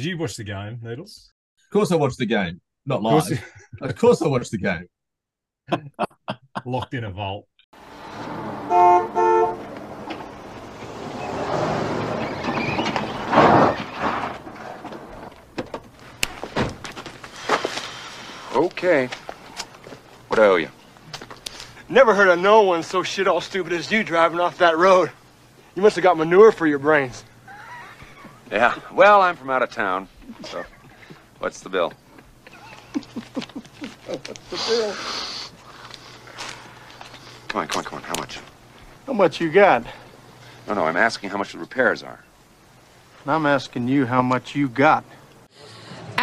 Did you watch the game, Needles? Of course, I watched the game. Not Of course live. of course, I watched the game. Locked in a vault. Okay. What I owe you? Never heard of no one so shit all stupid as you driving off that road. You must have got manure for your brains. Yeah. Well, I'm from out of town. So, what's the bill? What's the bill. Come on, come on, come on. How much? How much you got? No, no, I'm asking how much the repairs are. And I'm asking you how much you got.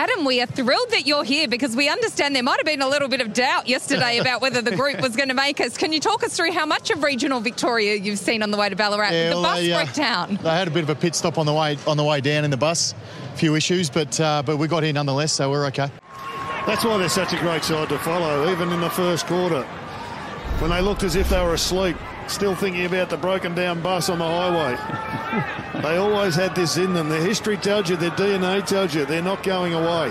Adam, we are thrilled that you're here because we understand there might have been a little bit of doubt yesterday about whether the group was going to make us. Can you talk us through how much of regional Victoria you've seen on the way to Ballarat? Yeah, the well, bus they, uh, broke down. They had a bit of a pit stop on the way on the way down in the bus. A few issues, but uh, but we got here nonetheless, so we're okay. That's why they're such a great side to follow, even in the first quarter. When they looked as if they were asleep, still thinking about the broken down bus on the highway. they always had this in them. Their history tells you, their DNA tells you, they're not going away.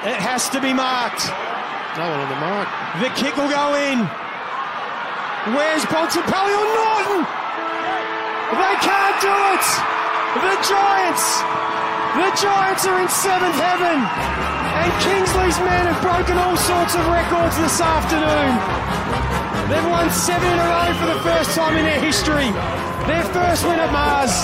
It has to be marked. No one on the mark. The kick will go in. Where's Bontempelli or Naughton? They can't do it. The Giants. The Giants are in seventh heaven. And Kingsley's men have broken all sorts of records this afternoon. They've won seven in a row for the first time in their history. Their first win at Mars.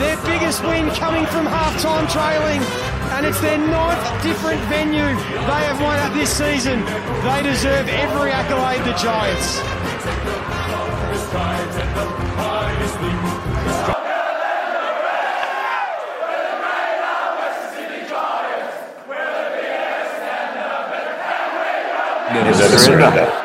Their biggest win coming from half-time trailing. And it's their ninth different venue they have won at this season. They deserve every accolade, the Giants. Surrender.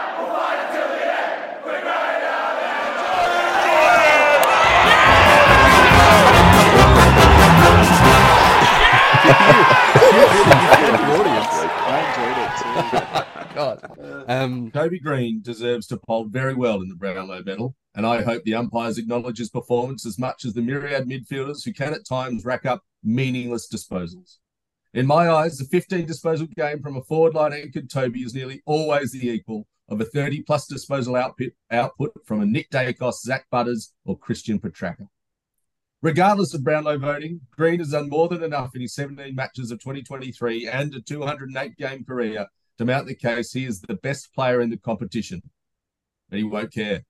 Toby Green deserves to poll very well in the Brownlow medal, and I hope the umpires acknowledge his performance as much as the myriad midfielders who can at times rack up meaningless disposals. In my eyes, the 15 disposal game from a forward line anchored Toby is nearly always the equal of a 30 plus disposal output, output from a Nick Daicos, Zach Butters, or Christian Petracca. Regardless of Brownlow voting, Green has done more than enough in his 17 matches of 2023 and a 208 game career to mount the case he is the best player in the competition. But he won't care.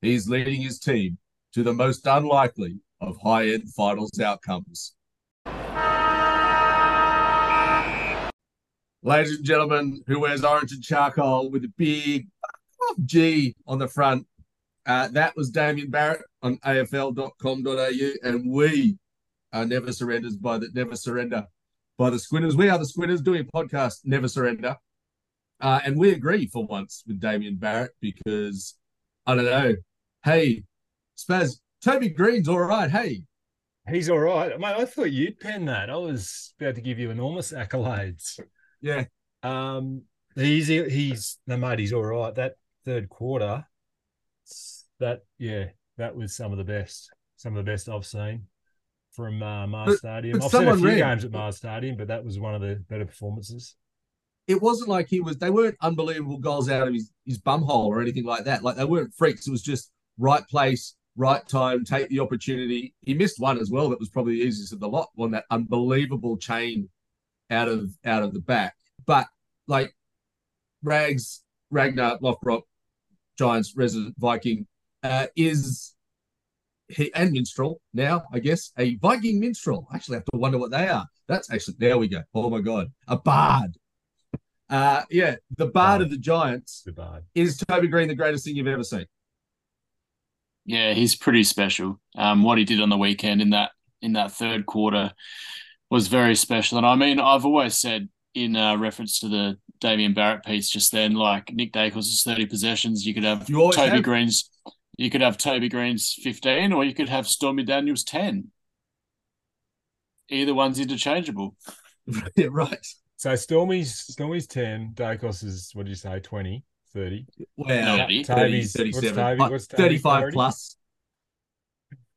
He's leading his team to the most unlikely of high end finals outcomes. Ladies and gentlemen, who wears orange and charcoal with a big G on the front. Uh, that was Damien Barrett on AFL.com.au, and we are never surrenders by the never surrender by the Squinters. We are the Squinters doing podcast, Never Surrender. Uh, and we agree for once with Damien Barrett because I don't know. Hey, Spaz, Toby Green's all right. Hey, He's all right. Mate, I thought you'd pen that. I was about to give you enormous accolades. yeah, Um, he's he's no mate. He's all right. That third quarter, that yeah, that was some of the best, some of the best I've seen from uh, Mars But- Stadium. but I've seen a few read- games at Mars Stadium, but that was one of the better performances. It wasn't like he was, they weren't unbelievable goals out of his, his bum hole or anything like that. Like they weren't freaks. It was just right place, right time, take the opportunity. He missed one as well. That was probably the easiest of the lot one that unbelievable chain out of out of the back. But like Rags, Ragnar Lockrock, Giants resident Viking, uh, is he and minstrel now, I guess, a Viking minstrel. I actually have to wonder what they are. That's actually there we go. Oh my god, a bard. Uh, yeah, the bard of the Giants The bard. is Toby Green the greatest thing you've ever seen. Yeah, he's pretty special. Um, what he did on the weekend in that in that third quarter was very special. And I mean, I've always said in uh, reference to the Damien Barrett piece just then, like Nick Daicos' thirty possessions, you could have You Toby have. Green's, you could have Toby Green's fifteen, or you could have Stormy Daniels ten. Either one's interchangeable. yeah, right. So Stormy's Stormy's ten. Daicos is what do you say? 20, 30. Wow, Thirty. Toby's 30, what's 37, Toby? uh, What's Toby's 35 parity? plus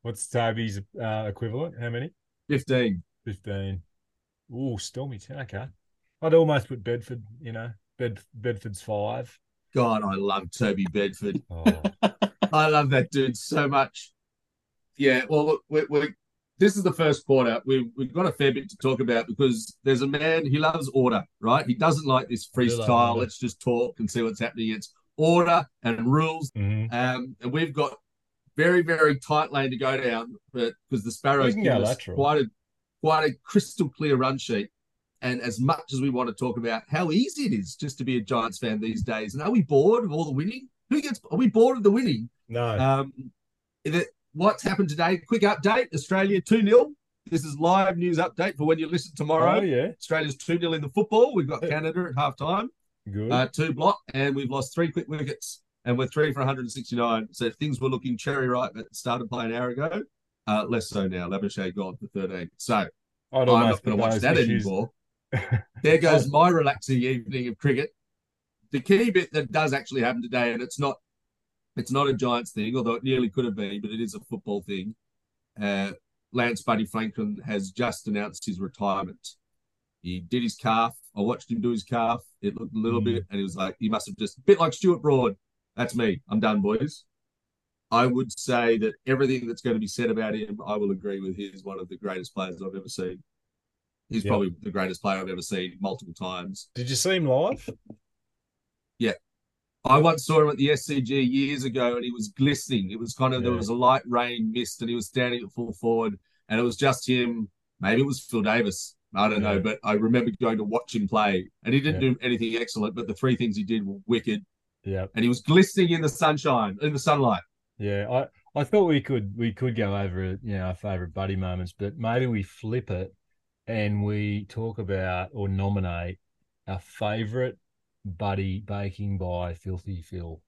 What's Toby's uh, equivalent? How many? 15. Fifteen. Ooh, Stormy Town. Okay. I'd almost put Bedford, you know, Bed, Bedford's five. God, I love Toby Bedford. Oh, I love that dude so much. Yeah, well, we're, we're, this is the first quarter. We've, we've got a fair bit to talk about because there's a man, he loves order, right? He doesn't like this freestyle. Let's just talk and see what's happening. It's order and rules. mhm. Um, and we've got very, very tight lane to go down, but because the Sparrows give us lateral. quite a quite a crystal clear run sheet. And as much as we want to talk about how easy it is just to be a Giants fan these days, and are we bored of all the winning? Who gets? Are we bored of the winning? No. Um, what's happened today? Quick update: Australia two 0 This is live news update for when you listen tomorrow. oh, yeah. Australia's two 0 in the football. We've got Canada at half time Good. uh, two block, and we've lost three quick wickets, and we're three for 169. So things were looking cherry ripe at the start of play an hour ago. Uh, less so now. Labuschagne gone for 13. So I'm not going to watch that issues- anymore. There goes my relaxing evening of cricket. The key bit that does actually happen today, and it's not, it's not a Giants thing, although it nearly could have been, but it is a football thing. Uh, Lance Buddy Franklin has just announced his retirement. He did his calf. I watched him do his calf. It looked a little Mm. bit, and he was like, he must have just a bit like Stuart Broad. That's me. I'm done, boys. I would say that everything that's going to be said about him, I will agree with. He's one of the greatest players I've ever seen. He's Yeah. probably the greatest player I've ever seen multiple times. Did you see him live? I once saw him at the SCG years ago and he was glistening. It was kind of, there was a light rain mist and he was standing at full forward and it was just him. Maybe it was Phil Davis. I don't know, but I remember going to watch him play and he didn't Yeah. do anything excellent, but the three things he did were wicked Yeah. and he was glistening in the sunshine, in the sunlight. Yeah. I, I thought we could we could go over you know our favourite buddy moments, but maybe we flip it and we talk about or nominate our favourite buddy baking by Filthy Phil.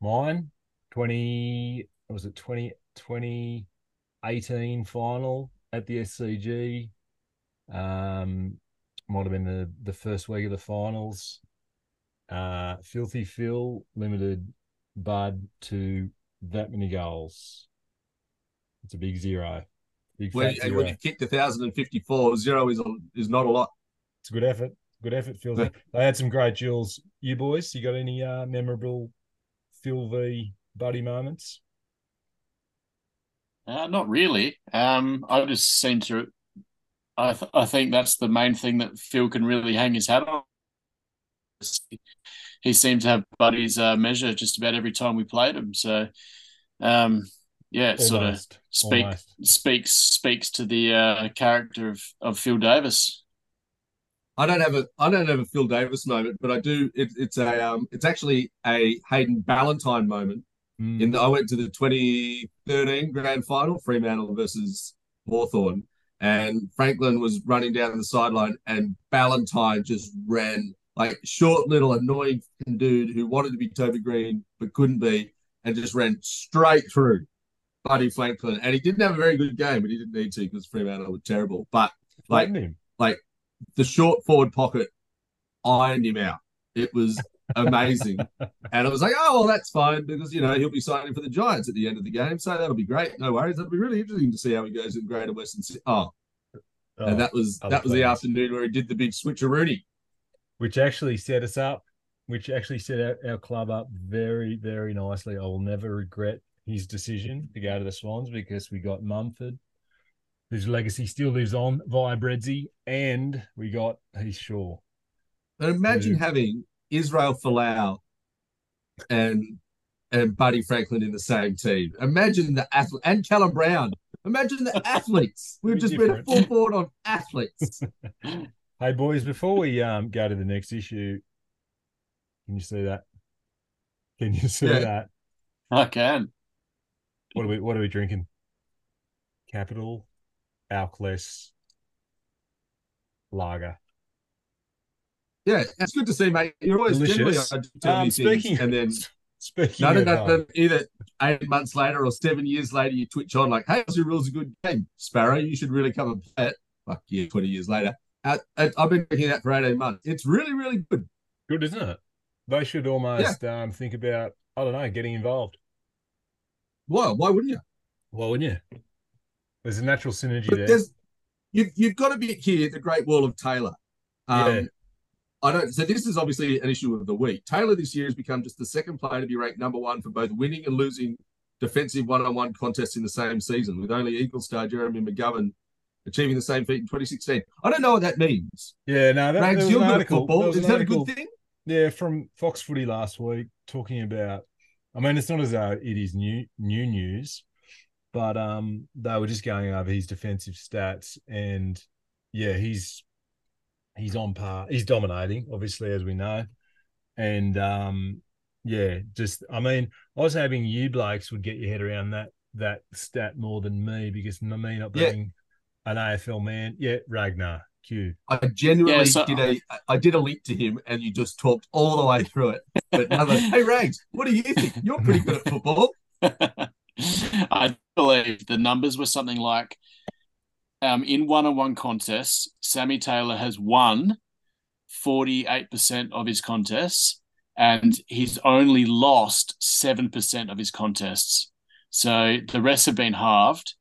Mine, 20 was it 20, 2018 final at the SCG. Um might have been the the first week of the finals. Uh Filthy Phil limited Bud to that many goals. It's a big zero. Big When, zero. when you kicked 1,054, zero is, a- is not a lot. It's a good effort. Good effort, Phil. V. they had some great duels. You boys, you got any uh, memorable Phil V buddy moments? Uh, not really. Um, I just seem to. I th- I think that's the main thing that Phil can really hang his hat on. He seemed to have buddies uh, measure just about every time we played him. So, um, yeah, it sort of Almost. speak Almost. speaks speaks to the uh, character of of Phil Davis. I don't have a I don't have a Phil Davis moment, but I do. It, it's a um, it's actually a Hayden Ballantyne moment. Mm. In the, I went to the 2013 grand final, Fremantle versus Hawthorn, and Franklin was running down the sideline, and Ballantyne just ran like short, little, annoying dude who wanted to be Toby Green but couldn't be, and just ran straight through Buddy Franklin. And he didn't have a very good game, but he didn't need to because Fremantle were terrible. But like like the short forward pocket ironed him out. It was amazing. and I was like, oh, well, that's fine because, you know, he'll be signing for the Giants at the end of the game. So that'll be great. No worries. That'll be really interesting to see how he goes in Greater Western Sydney. Oh, Oh, and that was that was the afternoon where he did the big switcheroonie. which actually set us up, which actually set our, our club up very, very nicely. I will never regret his decision to go to the Swans because we got Mumford, whose legacy still lives on via Bredsy, and we got Heath Shaw. And imagine having Israel Folau and and Buddy Franklin in the same team. Imagine the athlete and Callum Brown. Imagine the athletes. We've Be just different. been full board on athletes. Hey boys, before we um go to the next issue, can you see that? Can you see Yeah. that? I can. What are we what are we drinking? Capital Alkless Lager. Yeah, it's good to see, mate. You're always Delicious. Um, speaking and then speaking no, no, of, um, either eight months later or seven years later, you twitch on like, "Hey, Aussie Rules a good game, Sparrow. You should really come and play it." Fuck yeah, twenty years later. Uh, I- I've been drinking that for eighteen months. It's really, really good. Good, isn't it? They should almost um, think about, I don't know, getting involved. Why? Why wouldn't you? Why wouldn't you? There's a natural synergy But there. there's you've you've got a bit here, the Great Wall of Taylor. Um, Yeah. I don't. So this is obviously an issue of the week. Taylor this year has become just the second player to be ranked number one for both winning and losing defensive one-on-one contests in the same season, with only Eagle star Jeremy McGovern achieving the same feat in 2016. I don't know what that means. Yeah, no, that, Rags, you're good at article. football. Is that a good thing? Yeah, from Fox Footy last week, talking about. I mean, it's not as though it is new new news, but um, they were just going over his defensive stats, and yeah, he's he's on par. He's dominating, obviously, as we know, and um, yeah, just I mean, I was hoping you blokes would get your head around that that stat more than me because me not Yeah. being an AFL man, yeah, Ragnar Q. I genuinely Yeah, so- did a I did a link to him and you just talked all the way through it. But none of hey Rags, what do you think? You're pretty good at football. I believe the numbers were something like um, in one on one contests, Sammy Taylor has won 48% of his contests and he's only lost 7% of his contests. So the rest have been halved.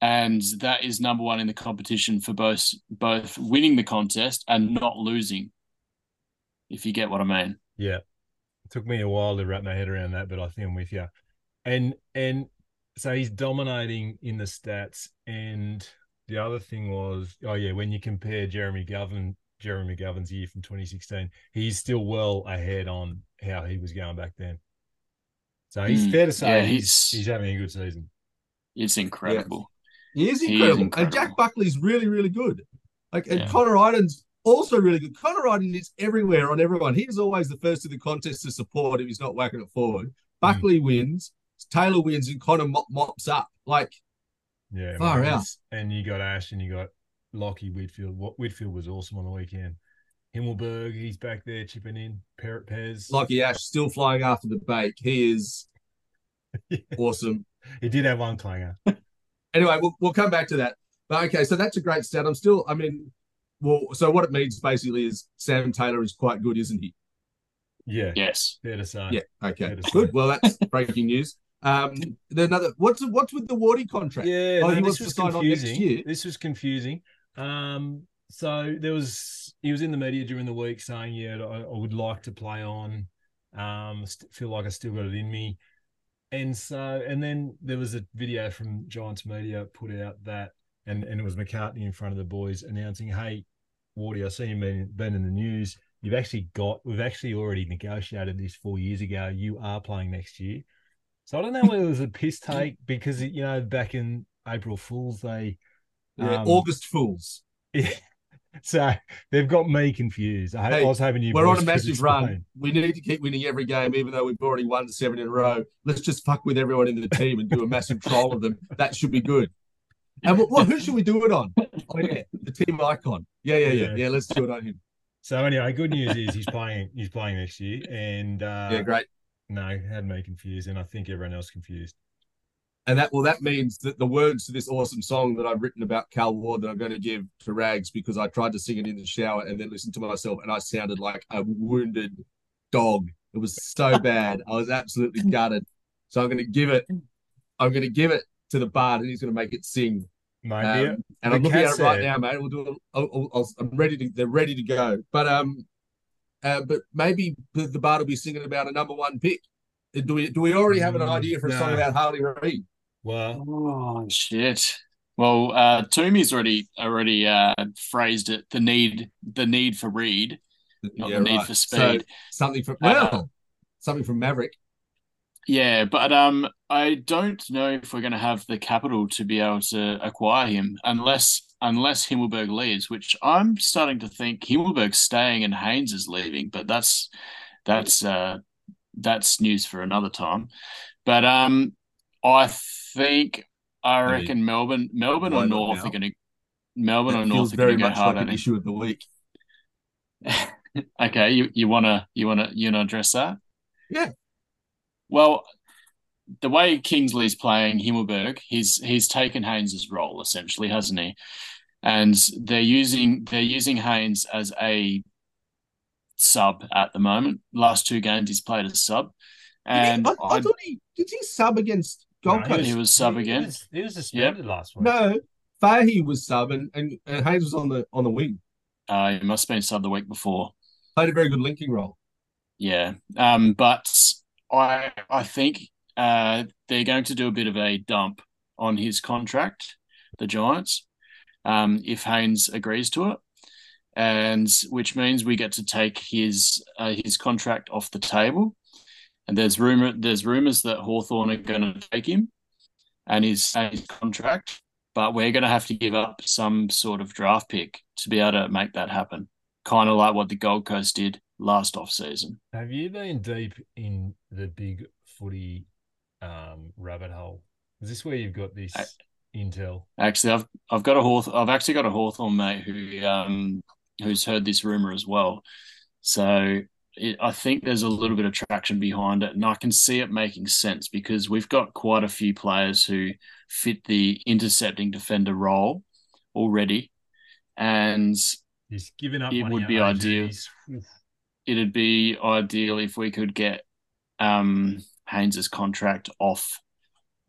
And that is number one in the competition for both both winning the contest and not losing. If you get what I mean. Yeah. It took me a while to wrap my head around that, but I think I'm with you. And and so he's dominating in the stats. And the other thing was, oh yeah, when you compare Jeremy McGovern, Jeremy McGovern's year from 2016, he's still well ahead on how he was going back then. So he's Mm, fair to say yeah, he's, he's- he's having a good season. It's incredible. He is He is incredible. And incredible. Jack Buckley's really, really good. Like and Yeah. Connor Idun's also really good. Connor Idun is everywhere on everyone. He's always the first in the contest to support if he's not whacking it forward. Buckley wins, Taylor wins, and Connor mop, mops up. Like Yeah. Far man, out. And you got Ash and you got Lachie Whitfield. What Whitfield was awesome on the weekend. Himmelberg, he's back there chipping in. Parrot Pez. Lachie Ash still flying after the bait. He is awesome. He did have one clanger. Anyway, we'll, we'll come back to that. But okay, so that's a great stat. I'm still, I mean, well, so what it means basically is Sam Taylor is quite good, isn't he? Yeah. Yes. Fair to say. Yeah. Okay. Fair. Good. Well, that's breaking news. Um, another. What's what's with the Wardy contract? Yeah, Oh, no, this was sign on next confusing. This was confusing. Um, so there was he was in the media during the week saying, "Yeah, I, I would like to play on. Um, feel like I still got it in me." And so, and then there was a video from Giants Media put out that, and and it was McCartney in front of the boys announcing, "Hey, Wardy, I see you been been in the news. You've actually got, we've actually already negotiated this four years ago. You are playing next year." So I don't know whether it was a piss take because you know back in April Fools they Yeah, um, August Fools. yeah. So they've got me confused. I, Hey, I was hoping you. We're on a massive run. We need to keep winning every game, even though we've already won seven in a row. Let's just fuck with everyone in the team and do a massive troll of them. That should be good. And what, what, who should we do it on? Oh yeah, the team icon. Yeah, yeah, yeah, Yeah. yeah. Let's do it on him. So anyway, good news is he's playing. He's playing next year, and uh, Yeah, great. No, had me confused, and I think everyone else confused. And that well, that means that the words to this awesome song that I've written about Cal Ward that I'm going to give to Rags because I tried to sing it in the shower and then listen to myself and I sounded like a wounded dog. It was so bad. I was absolutely gutted. So I'm going to give it. I'm going to give it to the bard and he's going to make it sing. Mate, Um, the- and I'm looking at it right now, mate. We'll do. it. I'll, I'll, I'll, I'm ready to. They're ready to go. But um, uh, but maybe the, the bard will be singing about a number one pick. Do we? Do we already have an Mm, idea for a song about Harley Reid? Well, Oh shit. Well, uh, Toomey's already already uh, phrased it. The need, the need for Reed, not Yeah, the need right. for So, speed. something from Uh, well, something from Maverick. Yeah, but um, I don't know if we're going to have the capital to be able to acquire him unless unless Himmelberg leaves, which I'm starting to think Himmelberg's staying and Haynes is leaving. But that's that's uh, that's news for another time. But um, I think I mean, reckon Melbourne, Melbourne or North now? are going to Melbourne That or North are very going to go much hard like an issue of the week. okay, you you wanna you wanna you wanna address that? Yeah. Well, the way Kingsley's playing Himmelberg, he's he's taken Haynes's role essentially, hasn't he? And they're using they're using Haynes as a sub at the moment. Last two games he's played as sub, Did he- and I, I I, thought he did he sub against Gold no, Coast. he was sub he again. was, he was suspended last week. No, Fahey was sub and, and, and Haynes was on the on the wing. Uh, he must have been sub the week before. Played a very good linking role. Yeah, um, but I I think uh, they're going to do a bit of a dump on his contract, the Giants, um, if Haynes agrees to it, and which means we get to take his uh, his contract off the table. And there's rumor there's rumors that Hawthorn are going to take him and his, his contract, but we're going to have to give up some sort of draft pick to be able to make that happen. Kind of like what the Gold Coast did last off season. Have you been deep in the big footy um, rabbit hole? Is this where you've got this I, intel? Actually, I've I've got a Hawth- I've actually got a Hawthorn mate who um who's heard this rumor as well. So it, I think there's a little bit of traction behind it, and I can see it making sense because we've got quite a few players who fit the intercepting defender role already, and he's given up. It would be ideal. It'd be ideal if we could get um, Haynes's contract off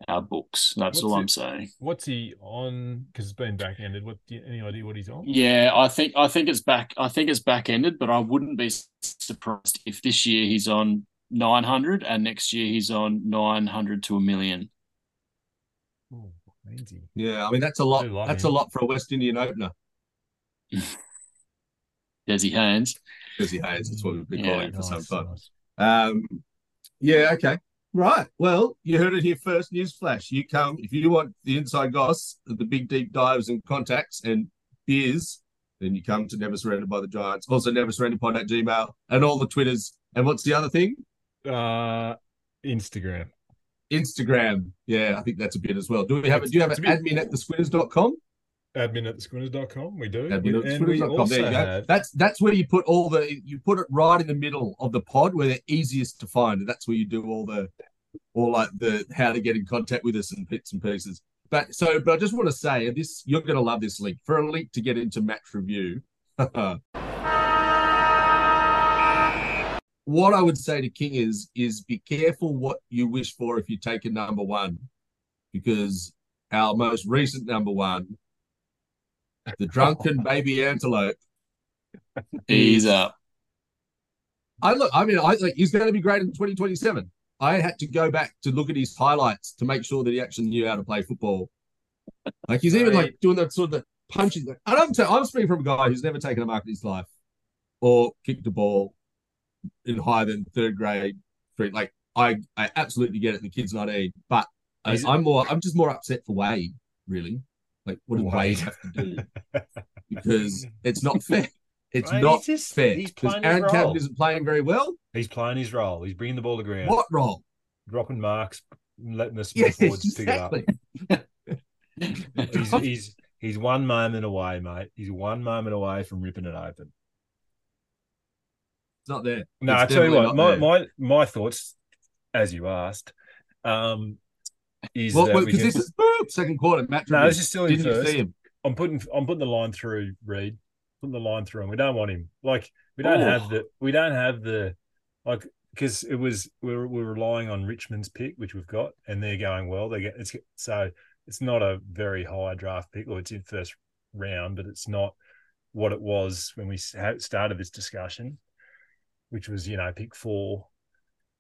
our books. That's What's all it- I'm saying. What's he on? Because it's been back ended. What? do you- Any idea what he's on? Yeah, I think I think it's back. I think it's back ended, but I wouldn't be surprised if this year he's on nine hundred and next year he's on nine hundred to a million. Oh, easy. Yeah, I mean that's a lot. That's him. a lot for a West Indian opener. Desi Haynes. Desi Haynes, that's what we've been Yeah, calling him for some time. nice. Um, yeah, okay. Right. Well, you heard it here first. Newsflash. You come if you want the inside goss, the big deep dives and contacts and beers, then you come to Never Surrendered by the Giants. Also, Never Surrendered Pod at Gmail and all the Twitters. And what's the other thing? Uh, Instagram. Instagram. Yeah, I think that's a bit as well. Do we have? It's- do you have an a admin at the squinters.com? Admin at the squinters.com. We do. Admin at the and we squinters.com. There you also go. have- That's that's where you put all the you put it right in the middle of the pod where they're easiest to find. That's where you do all the all like the how to get in contact with us and bits and pieces. But so but I just want to say this you're gonna love this link. For a link to get into match review. what I would say to King is is be careful what you wish for if you take a number one, because our most recent number one, the drunken baby antelope. He's up. Uh, I look. I mean, I like he's going to be great in 2027. I had to go back to look at his highlights to make sure that he actually knew how to play football. Like he's even like doing that sort of the punches. And I'm t- I'm speaking from a guy who's never taken a mark in his life, or kicked a ball in higher than third grade. Like I I absolutely get it. The kid's not Ed, but I, I'm more. I'm just more upset for Wade. Really, like what does Wade Wade. have to do? Because it's not fair. It's Mate, not he's just- fair. he's Because playing his Aaron Campbell isn't playing very well. He's playing his role. He's bringing the ball to ground. What role? Dropping marks, letting the small Yes, forwards pick it up. He's, he's he's one moment away, mate. He's one moment away from ripping it open. It's not there. No, It's I tell you what, my, there. my my thoughts, as you asked, um, is well, that we because this is boop, second quarter match. no, this is still in Didn't first. I'm putting I'm putting the line through Reid. Putting the line through him. We don't want him. Like we don't Oh. have the we don't have the like because it was we're we're relying on Richmond's pick, which we've got, and they're going well. They get it's so it's not a very high draft pick, or it's in first round, but it's not what it was when we started this discussion, which was you know pick four,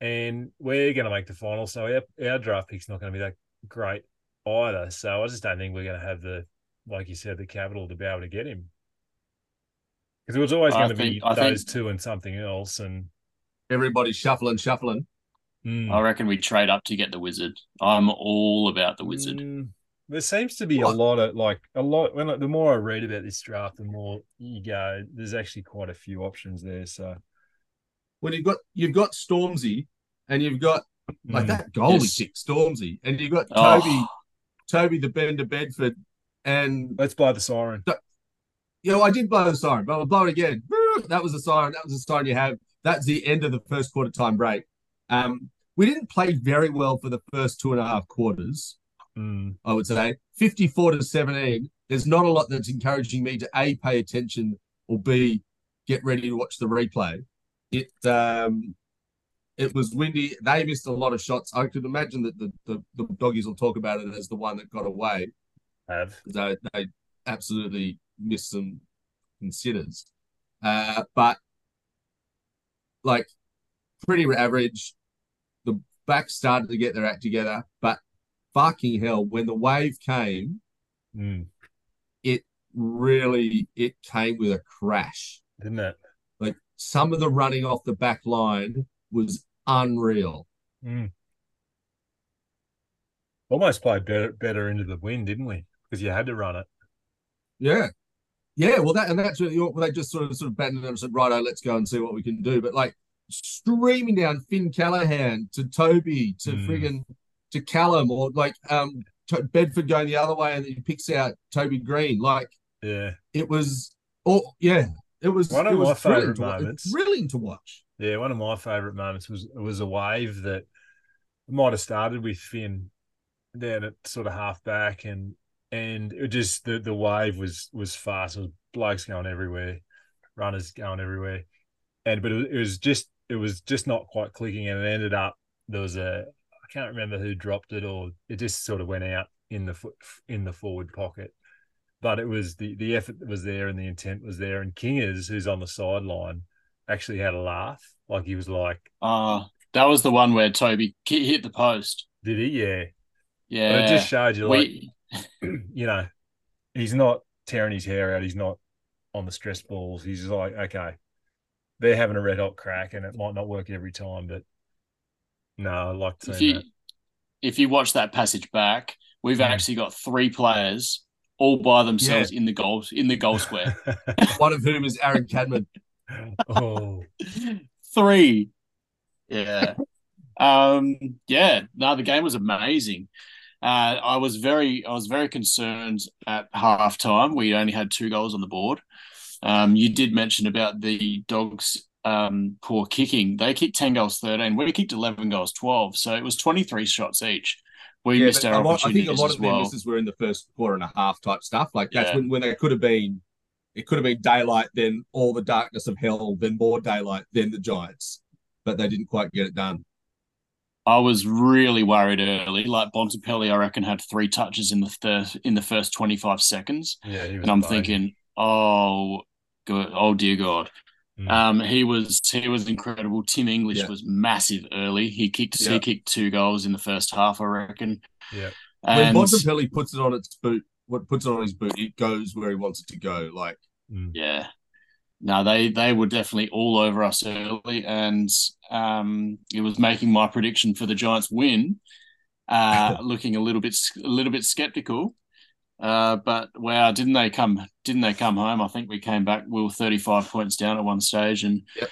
and we're going to make the final. So our, our draft pick's not going to be that great either. So I just don't think we're going to have the like you said the capital to be able to get him because it was always I going to be I those two and something else, and Everybody's shuffling, shuffling. mm, I reckon we trade up to get the wizard. I'm all about the wizard. Mm, there seems to be What? a lot of like a lot. When I- the more I read about this draft, the more you go. There's actually quite a few options there. So When you've got you've got Stormzy, and you've got like mm, that goalie Yes. kick Stormzy, and you've got Oh. Toby, Toby the Bender Bedford, and let's blow the siren. you know I did blow the siren, but I'll blow it again. That was the siren. That was the siren you have. That's the end of the first quarter time break. Um, we didn't play very well for the first two and a half quarters. Mm, I would say 54 to 17. There's not a lot that's encouraging me to A, pay attention or B, get ready to watch the replay. It um it was windy. They missed a lot of shots. I could imagine that the, the, the doggies will talk about it as the one that got away. Have they, they absolutely missed some considers. Uh, but like pretty average. The back started to get their act together, but fucking hell, when the wave came, mm, it really it came with a crash. didn't it? Some of the running off the back line was unreal. Mm. Almost played better better into the wind, didn't we? Because you had to run it. Yeah. Yeah, well, that and that's what well, they just sort of sort of battened it and said, "Righto, let's go and see what we can do." But like streaming down Finn Callaghan to Toby to Mm. friggin' to Callum or like um Bedford going the other way and then he picks out Toby Green. Like Yeah, it was, oh yeah, it was One of was my thrilling favourite to wa- moments. Thrilling to watch. yeah. One of my favourite moments was was a wave that might have started with Finn down at sort of half back, and and it just the the wave was was fast. It was blokes going everywhere, runners going everywhere, and but it was, it was just it was just not quite clicking, and it ended up there was a I can't remember who dropped it or it just sort of went out in the foot in the forward pocket. But it was the the effort was there and the intent was there. And Kingers, who's on the sideline, actually had a laugh. Like he was like, Uh, that was the one where Toby hit the post. "Did he? Yeah." Yeah. But it just showed you, like, we, you know, he's not tearing his hair out. He's not on the stress balls. He's just like, okay, they're having a red hot crack, and it might not work every time, but no, I like if you that. if you watch that passage back, we've Mm. actually got three players all by themselves in the goal in the goal square. One of whom is Aaron Cadman. oh, three. Yeah. um, yeah. No, the game was amazing. Uh, I was very, I was very concerned at halftime. We only had two goals on the board. Um, you did mention about the dogs' um, poor kicking. They kicked ten goals, thirteen. We kicked eleven goals, twelve. So it was twenty three shots each. We Yeah, missed but our a lot, I think a lot as of their well. misses were in the first quarter and a half type stuff. Like that's Yeah. when, when they could have been, it could have been daylight, then all the darkness of hell, then more daylight, then the Giants. But they didn't quite get it done. I was really worried early. Like Bontempelli, I reckon had three touches in the thir- in the first twenty five seconds. yeah, he was and I'm amazing. thinking, oh, good, oh dear God. Mm. Um, he was he was incredible. Tim English Yeah. was massive early. He kicked Yeah. he kicked two goals in the first half, I reckon. yeah, And When Bontempelli puts it on its boot, what puts it on his boot, it goes where he wants it to go. Like Mm. yeah, no, they they were definitely all over us early, and um, it was making my prediction for the Giants win, uh, looking a little bit a little bit skeptical. Uh, but wow, didn't they come? Didn't they come home? I think we came back. We were thirty-five points down at one stage, and Yep.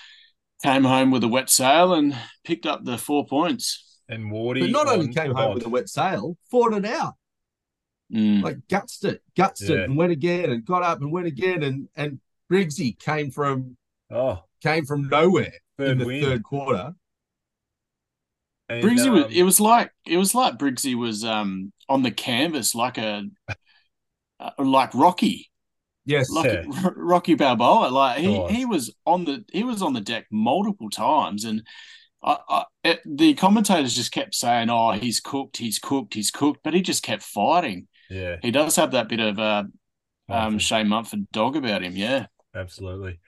came home with a wet sail and picked up the four points. and Wardy. but not only came home with a wet sail, fought it out. Mm. Like gutsed it, gutsed it, and went again and got up and went again. And and Briggsy came from oh came from nowhere in the win. third quarter. And, Briggsy was. um, It was like it was like Briggsy was um on the canvas like a uh, like Rocky. Yes, like Yeah. Rocky Balboa. Like he, God. he was on the he was on the deck multiple times, and I, I, it, the commentators just kept saying, "Oh, he's cooked, he's cooked, he's cooked," but he just kept fighting. yeah, He does have that bit of uh, um, Shane Mumford dog about him. Yeah, absolutely.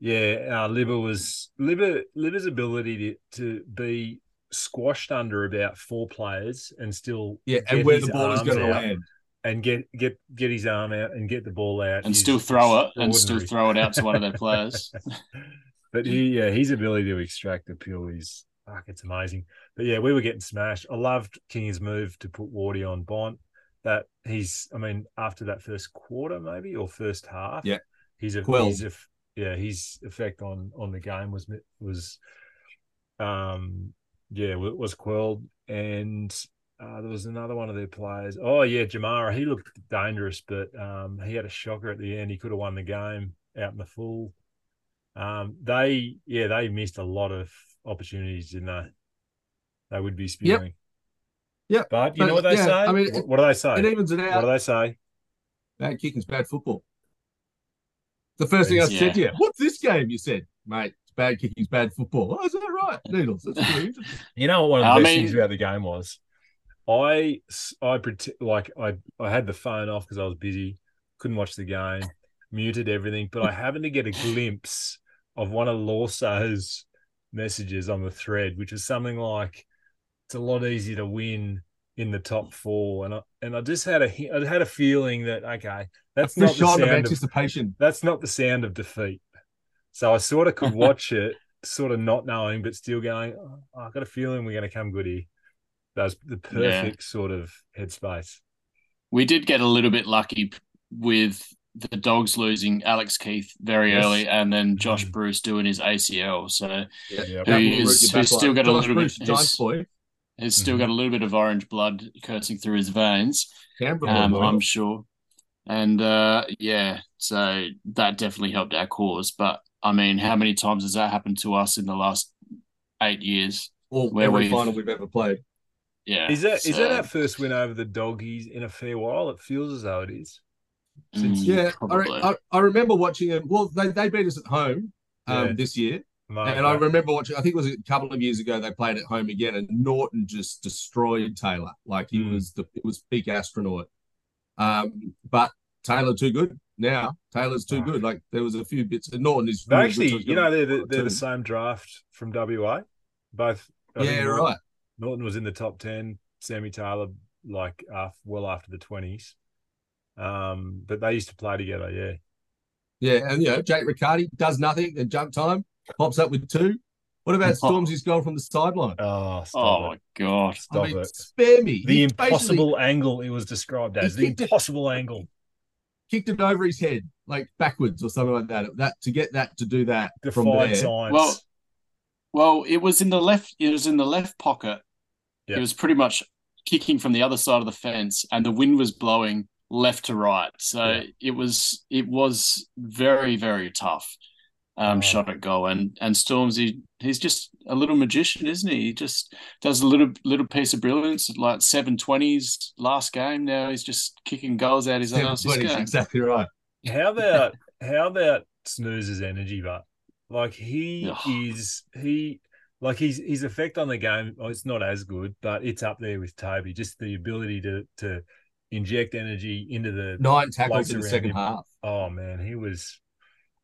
Yeah, uh, Libber was Libber. Libber's ability to to be squashed under about four players and still yeah, get and where his the ball is going to land. And get get get his arm out and get the ball out and still throw it and still throw it out to one of their players. but he, yeah, his ability to extract appeal is fuck, it's amazing. But yeah, we were getting smashed. I loved King's move to put Wardy on Bont. That he's, I mean, after that first quarter, maybe or first half, Yeah. he's a, Quelled. he's a, yeah, his effect on on the game was was, um, yeah, was quelled. And uh, there was another one of their players. Oh yeah, Jamarra. He looked dangerous, but um, he had a shocker at the end. He could have won the game out in the full. Um, they yeah, they missed a lot of opportunities, didn't they? They would be spewing. Yep. But you But, know what they yeah, say? I mean, what, what do they say? It evens it What do they say? Bad kicking's bad football. The first thing I Yeah. said to you, what's this game? You said, mate, it's bad kicking's bad football. Oh, is that right? Needles. That's really interesting. You know what one of the I best mean- things about the game was? I I pretend like I I had the phone off because I was busy, couldn't watch the game, muted everything, but I happened to get a glimpse of one of Lawso's messages on the thread, which was something like, "It's a lot easier to win." in the top four, and I and I just had a I had a feeling that okay, that's not the sound of anticipation. Of, that's not the sound of defeat. So I sort of could watch it, sort of not knowing, but still going. Oh, I've got a feeling we're going to come good here. That's the perfect yeah. sort of headspace. We did get a little bit lucky with the dogs losing Alex Keath very yes. early, and then Josh mm. Bruce doing his ACL. So yeah. who's, who's still got a little Bruce, bit. His, He's still mm-hmm. got a little bit of orange blood coursing through his veins. Um, I'm sure. And uh, yeah, so that definitely helped our cause. But I mean, how many times has that happened to us in the last eight years? Or where every final we've ever played. Yeah. Is that so, is that our first win over the doggies in a fair while? It feels as though it is. Since mm, yeah, I, I, I, remember watching it. Well, they, they beat us at home um, yeah. this year, and I remember watching. I think it was a couple of years ago. They played at home again, and Naughton just destroyed Taylor. Like he mm. was the it was peak astronaut. Um, but Taylor too good now. Taylor's too good. Like there was a few bits. And Naughton is really actually, you know, they're the, they're the same draft from WA. Both. I yeah, right. Naughton was in the top ten. Sammy Taylor, like, after, well after the twenties. Um, but they used to play together. Yeah. Yeah, and you know, Jake Riccardi does nothing at jump time pops up with two. What about Stormzy's goal from the sideline? Oh, oh my god! Stop I mean, it! Spare me. The he impossible angle it was described as the impossible it, angle. Kicked it over his head, like backwards or something like that. That to get that to do that Defied from there. Science. Well, well, it was in the left. It was in the left pocket. Yep. It was pretty much kicking from the other side of the fence, and the wind was blowing left to right. So yeah. it was it was very very tough um, shot at goal. And and Stormzy, he's just a little magician, isn't he? He just does a little little piece of brilliance, at like seven twenties last game. Now he's just kicking goals out his ass. Exactly right. How about how about Snooze's energy, but like he is he like his his effect on the game. Oh, it's not as good, but it's up there with Toby. Just the ability to to inject energy into the nine tackles in the second him. half. Oh man, he was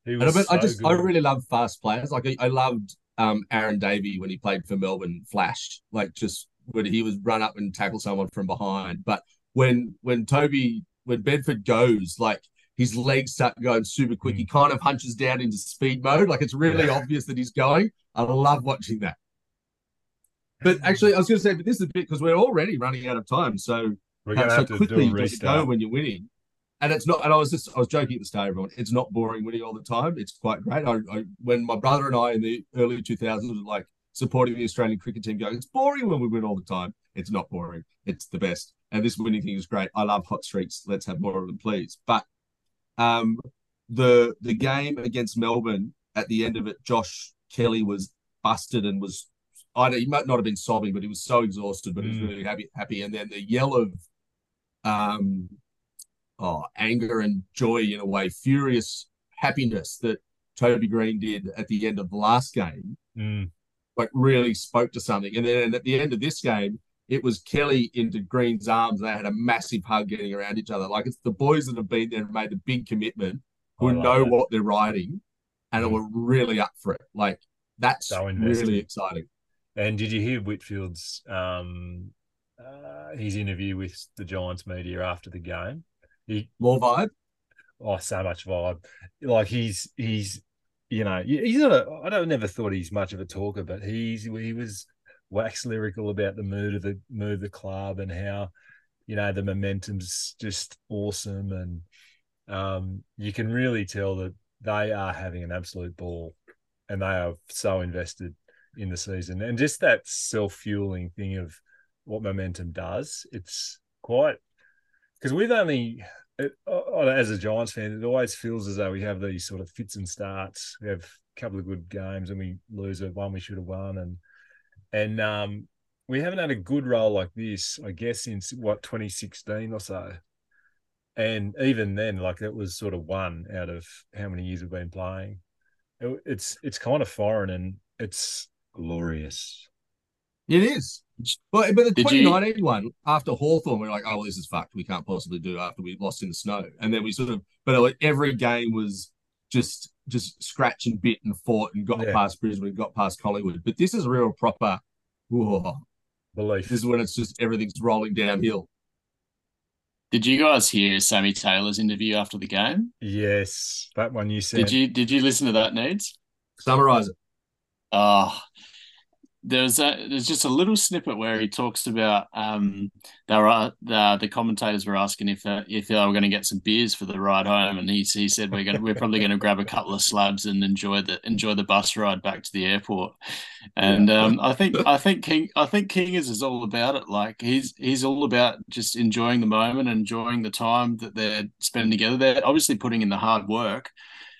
I, so I just good. I really love fast players. Like I, I loved um, Aaron Davey when he played for Melbourne. Flash like just when he was run up and tackle someone from behind. But when when Toby when Bedford goes like his legs start going super quick. He hmm. kind of hunches down into speed mode. Like it's really yeah. obvious that he's going. I love watching that. But hmm. actually, I was going to say, but this is a bit because we're already running out of time. So, uh, to have so quickly do a go when you're winning and it's not. And I was just I was joking at the start, everyone. It's not boring winning all the time. It's quite great. I, I when my brother and I in the early 2000s were like supporting the Australian cricket team, going, it's boring when we win all the time. It's not boring. It's the best. And this winning thing is great. I love hot streaks. Let's have more of them, please. But um, the the game against Melbourne at the end of it, Josh Kelly was busted and was I he might not have been sobbing, but he was so exhausted, but mm. he was mm. really happy. Happy, and then the yell of um oh, anger and joy in a way, furious happiness that Toby Green did at the end of the last game, mm. like really spoke to something. And then at the end of this game, it was Kelly into Green's arms. They had a massive hug getting around each other. Like it's the boys that have been there and made a big commitment who know what they're riding and mm. are really up for it. Like that's so really exciting. And did you hear Whitfield's um, uh, his interview with the Giants media after the game? He, More vibe. Oh, so much vibe. Like he's he's you know he's not a. I don't never thought he's much of a talker, but he's he was wax lyrical about the mood of the mood of the club and how you know the momentum's just awesome. And um, you can really tell that they are having an absolute ball and they are so invested in the season. And just that self-fueling thing of what momentum does it's quite because we've only it, as a Giants fan, it always feels as though we have these sort of fits and starts. We have a couple of good games and we lose a one we should have won, and and um, we haven't had a good role like this, I guess, since what 2016 or so. And even then, like it was sort of one out of how many years we've been playing. It, it's it's kind of foreign and it's glorious. It is. But, but the Did you- 2019 one, after Hawthorn, we are like, oh, well, this is fucked. We can't possibly do it after we lost in the snow. And then we sort of, but every game was just just scratch and bit and fought and got Yeah. past Brisbane, got past Collingwood. But this is a real proper, whoa, Belief. this is when it's just everything's rolling downhill. Did you guys hear Sammy Taylor's interview after the game? Yes, that one you said. Did you did you listen to that, Needs? Summarize it. Oh, there's a there's just a little snippet where he talks about um there are the the commentators were asking if uh, if they were going to get some beers for the ride home, and he he said we're going we're probably going to grab a couple of slabs and enjoy the enjoy the bus ride back to the airport. And um, I think I think King I think King is is all about it. Like he's he's all about just enjoying the moment, enjoying the time that they're spending together. They're obviously putting in the hard work.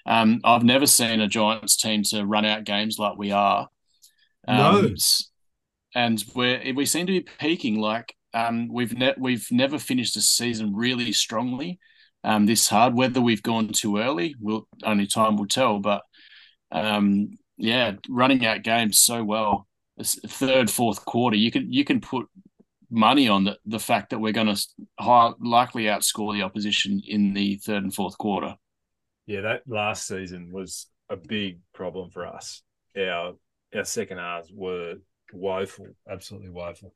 Um, I've never seen a Giants team to run out games like we are. No. Um, s- and we we seem to be peaking. Like um, we've ne- we've never finished a season really strongly. Um, this hard. Whether we've gone too early, will only time will tell. But um, yeah, running out games so well. This third, fourth quarter, you can you can put money on the, the fact that we're going to high, likely outscore the opposition in the third and fourth quarter. Yeah, that last season was a big problem for us. Our our second halves were woeful, absolutely woeful.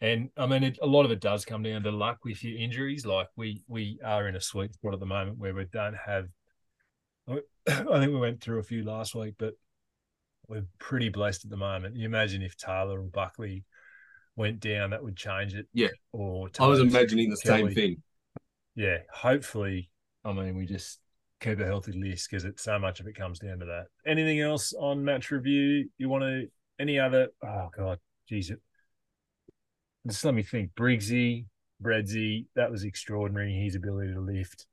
And I mean, it, a lot of it does come down to luck with your injuries. Like we we are in a sweet spot at the moment where we don't have. I think we went through a few last week, but we're pretty blessed at the moment. You imagine if Taylor or Buckley went down, that would change it. Yeah. Or I was imagining the same thing. Yeah, hopefully. I mean, we just keep a healthy list because it's so much of it comes down to that. Anything else on match review? You want to? Any other? Oh God, geez, it- just let me think. Briggsy, Bredsy, that was extraordinary. His ability to lift.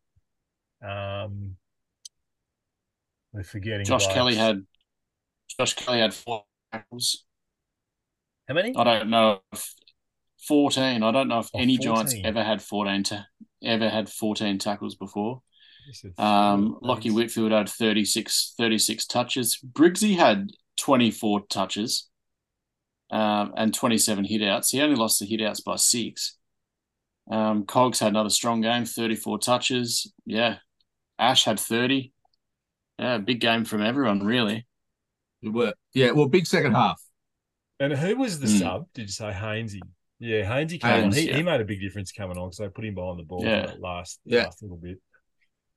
Um, we're forgetting. Josh. Kelly had Josh Kelly had four tackles. how many? I don't know fourteen. I don't know if Oh, any Giants ever had fourteen ta- ever had fourteen tackles before. Yes, Um, Lachie Whitfield had 36, 36 touches. Briggsy had 24 touches um, and 27 hitouts. He only lost the hitouts by six. Um, Cogs had another strong game, 34 touches. Yeah. Ash had 30. Yeah, big game from everyone, really. It were. Yeah, well, big second half. And who was the Hmm. sub? Did you say Hainsey? Yeah, Hainsey came on. He, yeah. he made a big difference coming on because they put him behind the ball Yeah. last, Yeah. last little bit.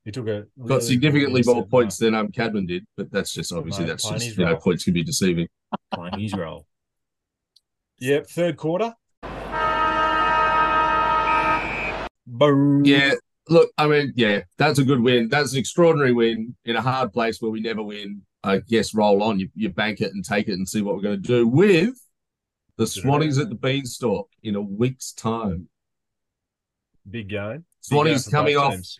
He took a Got significantly more points than um Cadman did, but that's just obviously that's just his you know points can be deceiving. playing his role. Yep, third quarter. Boom. Yeah, look, I mean, yeah, that's a good win. That's an extraordinary win in a hard place where we never win. I guess roll on, you, you bank it and take it and see what we're going to do with the Swannies at the Beanstalk in a week's time. Big game. Game coming off. teams.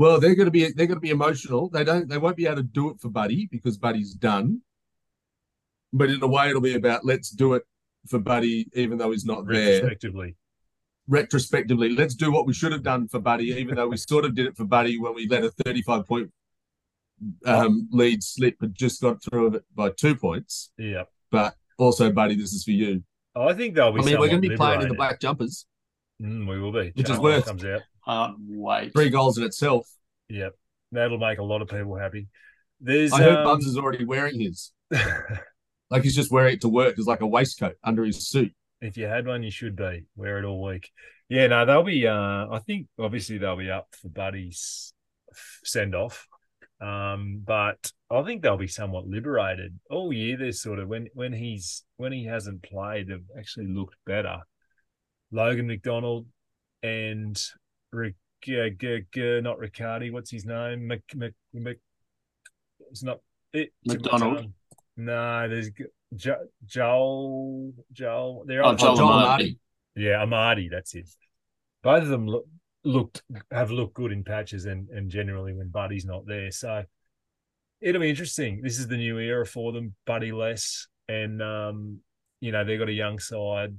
Well, they're going to be they're going to be emotional. They don't they won't be able to do it for Buddy because Buddy's done. But in a way, it'll be about let's do it for Buddy, even though he's not there. retrospectively. retrospectively, let's do what we should have done for Buddy, even though we sort of did it for Buddy when we let a 35 point um, lead slip and just got through it by two points. Yeah. But also, Buddy, this is for you. I think they'll be I mean, we're going to be somewhat playing in the black jumpers. Mm, we will be. Which is Charlo worth- comes out. Can't wait. Three goals in itself. Yep. That'll make a lot of people happy. There's I heard um, Bubs is already wearing his. Like he's just wearing it to work as like a waistcoat under his suit. if you had one, you should be. Wear it all week. Yeah, no, they'll be uh I think obviously they'll be up for Buddy's send off. Um, but I think they'll be somewhat liberated all year. They're sort of when when he's when he hasn't played, they've actually looked better. Logan McDonald and Rick, uh, G- G- not Riccardi. What's his name? Mc, Mc, Mc, it's not it. McDonald. No, there's jo- Joel. Joel. They're Oh, Joel. Amartey. yeah, Amartey, that's it. Both of them look, looked have looked good in patches and and generally when Buddy's not there. So it'll be interesting. This is the new era for them, Buddy less. And um, you know, they've got a young side.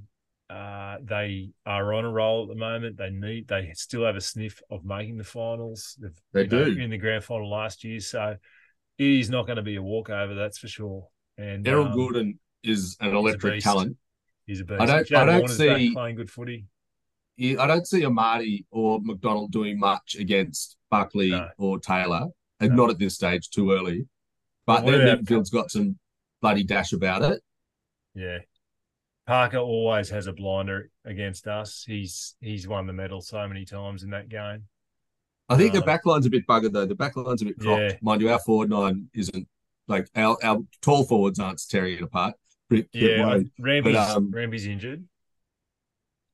Uh, they are on a roll at the moment. They need they still have a sniff of making the finals. They've, They you know, do. in the grand final last year. So it is not going to be a walkover, that's for sure. And Errol um, Gulden is an electric talent. He's a beast. I don't- Chad I don't see- playing good footy. I don't see Amartey or McDonald doing much against Buckley No. or Taylor, and No. not at this stage, too early. But What their midfield's got some bloody dash about it. Yeah. Parker always has a blinder against us. He's he's won the medal so many times in that game. I think the Uh, backline's a bit buggered though. The backline's a bit dropped. Yeah. Mind you, our forward nine isn't like our, our tall forwards aren't tearing it apart. Bit, bit Yeah, worried. Rampe's, um, Rampe's injured.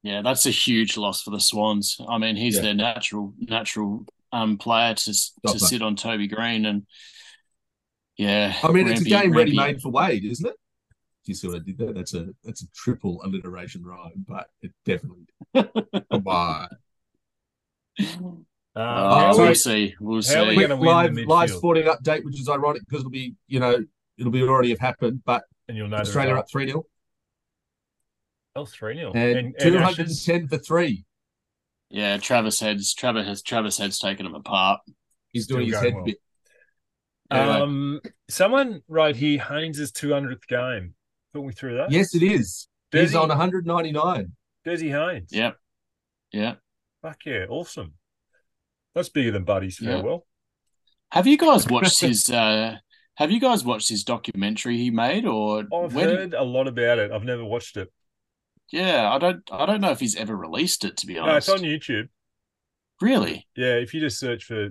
Yeah, that's a huge loss for the Swans. I mean, he's Yeah. their natural natural um player to s- to Stopper. sit on Toby Greene, and yeah, I mean, it's a game ready made for Wade, isn't it? You see what I did there? That's a that's a triple alliteration rhyme, but it definitely. Come on. Um, Oh, how we'll see. We'll see. Are we Quick gonna live the live sporting update, which is ironic because it'll be you know it'll be already have happened, but and you'll know Australia up three 0 Oh, 3 0. and two hundred and ten for three. Yeah, Travis Head's Travis has Travis Head's taken him apart. He's Still doing his head well. bit. Anyway, Um, someone right here, Haynes' 200th game. Talk me through that. yes, it is. He's Desi, on one hundred ninety nine. Desi Haynes. Yep. Yeah. Fuck yeah. Awesome. That's bigger than Buddy's Yeah. farewell. Have you guys watched his uh have you guys watched his documentary he made or I've where did- heard a lot about it. I've never watched it. yeah, I don't I don't know if he's ever released it to be No, honest. it's on YouTube. Really? Yeah, if you just search for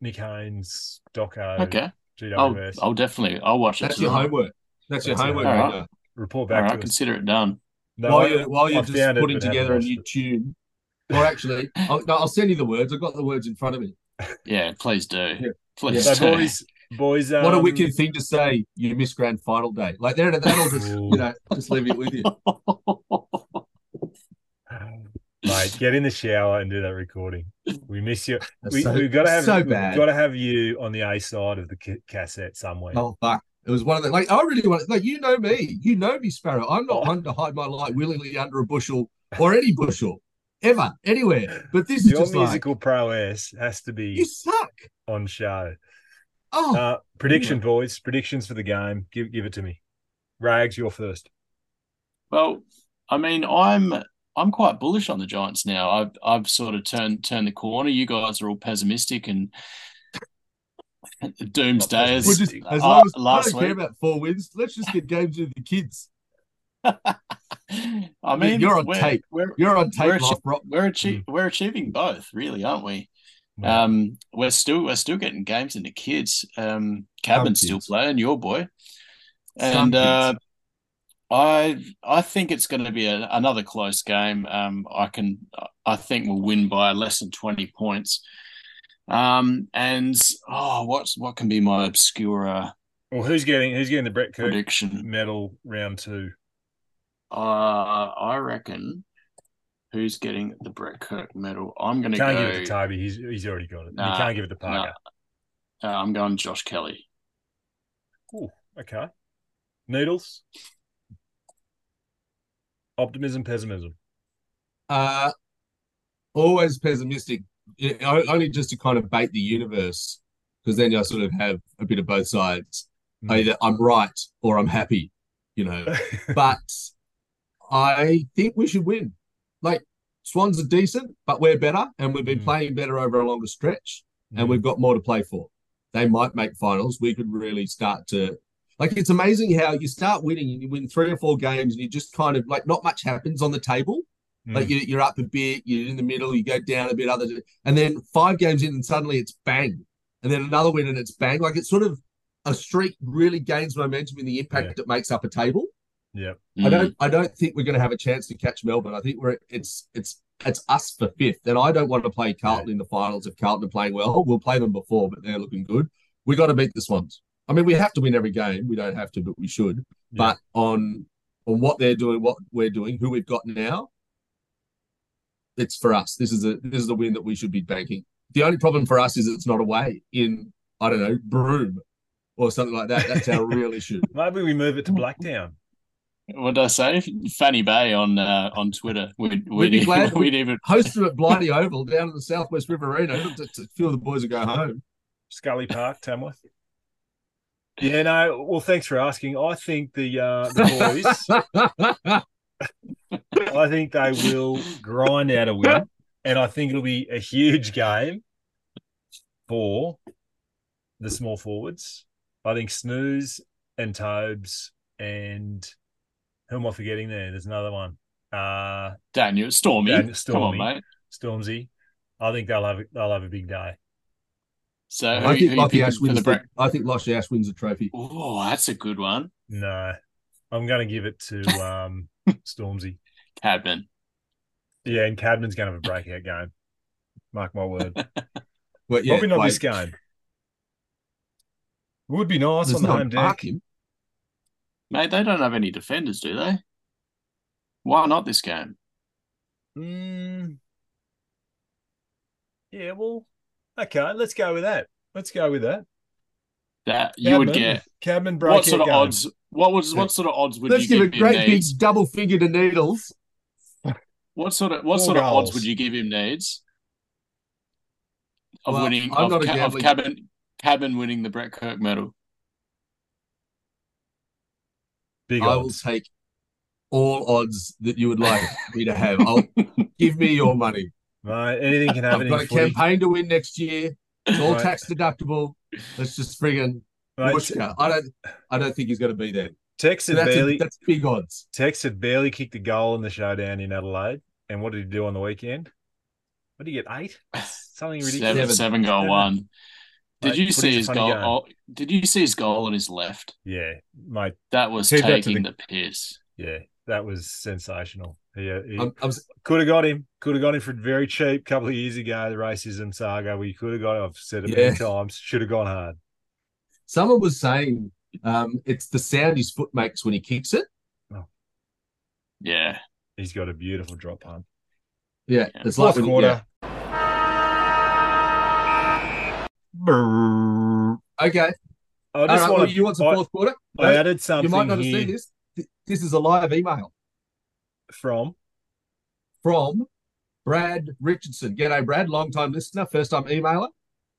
Nick Haynes, Doco, Okay. I'll I'll definitely I'll watch it That's your homework. That's your homework. homework. Peter. report back right, to us. consider it done. No, while you're while you're I just found it, putting together a new tune. Or actually, I'll, no, I'll send you the words. I've got the words in front of me. Yeah, please do. Yeah. Please So, do. boys, boys, um, what a wicked thing to say! You missed grand final day. Like there, that'll just you know just leave it with you. Mate, get in the shower and do that recording. We miss you. That's We, so- we've got to have so we've bad. got to have you on the A side of the cassette somewhere. Oh fuck! It was one of the like I really want like you know me, you know me, Sparrow. I'm not one to hide my light willingly under a bushel or any bushel ever anywhere. But this is Your just like musical prowess has to be you suck. on show. Oh, Uh, prediction, boys. Predictions for the game. Give give it to me. Rags, you're first. Well, I mean, I'm I'm quite bullish on the Giants now. I've I've sort of turned turned the corner. You guys are all pessimistic and doomsday we're as, just as uh, long as I last don't care week. about four wins. Let's just get games with the kids. I mean, you're on we're, tape. We're You're on We're tape, Rob. Rob. we're, achie- we're achieving both, really, aren't we? Um, we're still we're still getting games into kids. Um, Cadman's still playing, your boy, and uh. I I think it's going to be a, another close game. Um, I can I think we'll win by less than twenty points. Um, and oh, what's what can be my obscure uh, well, who's getting who's getting the Brett Kirk prediction? medal round two? Uh, I reckon. Who's getting the Brett Kirk medal? I'm going to Can't go. give it to Toby. He's he's already got it. Nah, you can't give it to Parker. uh, I'm going Josh Kelly. Ooh, okay. Needles. Optimism, pessimism. Uh, always pessimistic, O- only just to kind of bait the universe, because then I sort of have a bit of both sides. Mm. Either I'm right or I'm happy, you know. but I think we should win. Like Swans are decent, but we're better, and we've been Mm. playing better over a longer stretch, and Mm. we've got more to play for. They might make finals. We could really start to like. It's amazing how you start winning, and you win three or four games, and you just kind of like not much happens on the table. Mm. Like you, you're up a bit, you're in the middle, you go down a bit, other, and then five games in, and suddenly it's bang, and then another win, and it's bang. Like it's sort of a streak really gains momentum in the impact it makes up a table. yeah. I Mm. don't, I don't think we're going to have a chance to catch Melbourne. I think we're it's it's it's us for fifth, and I don't want to play Carlton in the finals if Carlton are playing well. We'll play them before, but they're looking good. We got to beat the Swans. I mean, we have to win every game. We don't have to, but we should. But on on what they're doing, what we're doing, who we've got now, it's for us. This is a this is a win that we should be banking. The only problem for us is it's not away in I don't know Broome or something like that. That's our real issue. Maybe we move it to Blacktown. What did I say? Fanny Bay on uh, on Twitter. We'd We'd be we'd, glad- we'd even Host them at Blighty Oval down in the Southwest Riverina. To, to, a few of the boys will go home. Scully Park, Tamworth. Yeah, no. Well, thanks for asking. I think the uh, the boys. I think they will grind out a win, and I think it'll be a huge game for the small forwards. I think Snooze and Tobes and who am I forgetting there? There's another one. Uh Daniel Stormy. Dan- Come on, mate. Stormzy. I think they'll have they'll have a big day. So I who, think who Lachie Ash for the wins. The, I think Lachie Ash wins the trophy. Oh, that's a good one. No, I'm going to give it to um Stormzy. Cadman. Yeah, and Cadman's going to have a breakout game. Mark my word. But yeah, Probably not like, this game. Would be nice there's on the no home mark deck. him. Mate, they don't have any defenders, do they? Why not this game? Mm. Yeah, well, okay, let's go with that. Let's go with that. That you would get Cadman breakout what sort of game. odds? What was what sort of odds would you give him? Let's you give give a him great big double figure to Needles. What sort of what Four sort of odds would you give him needs of Well, winning of, ca- of cabin cabin winning the Brett Kirk medal? Big I will take all odds that you would like me to have. I'll give me your money. Right, anything can happen. I've got a in footy. campaign to win next year. It's all Right. tax deductible. Let's just friggin' Mate, Wooshka. I don't I don't think he's gonna be there. Tex So had that's, a- barely that's big odds. Tex had barely kicked a goal in the showdown in Adelaide. And what did he do on the weekend? What did he get? Eight? Something ridiculous. Seven, Seven. seven goal Seven. one. Did Mate, you see his goal? Oh, did you see his goal on his left? Yeah, mate. That was Keep that taking the- the piss. Yeah, that was sensational. He, he I'm, I'm, could have got him. Could have got him for very cheap a couple of years ago. The racism saga. We could have got. I've said it Yeah. many times. Should have gone hard. Someone was saying um, it's the sound his foot makes when he kicks it. Yeah. He's got a beautiful drop punt. Yeah, Yeah. it's like Fourth when- yeah. quarter. Brrr. Okay, I all just right. want Well, you want some I, fourth quarter? I added something you might not have seen this. This is a live email from from Brad Richardson. G'day, Brad, long time listener, first time emailer.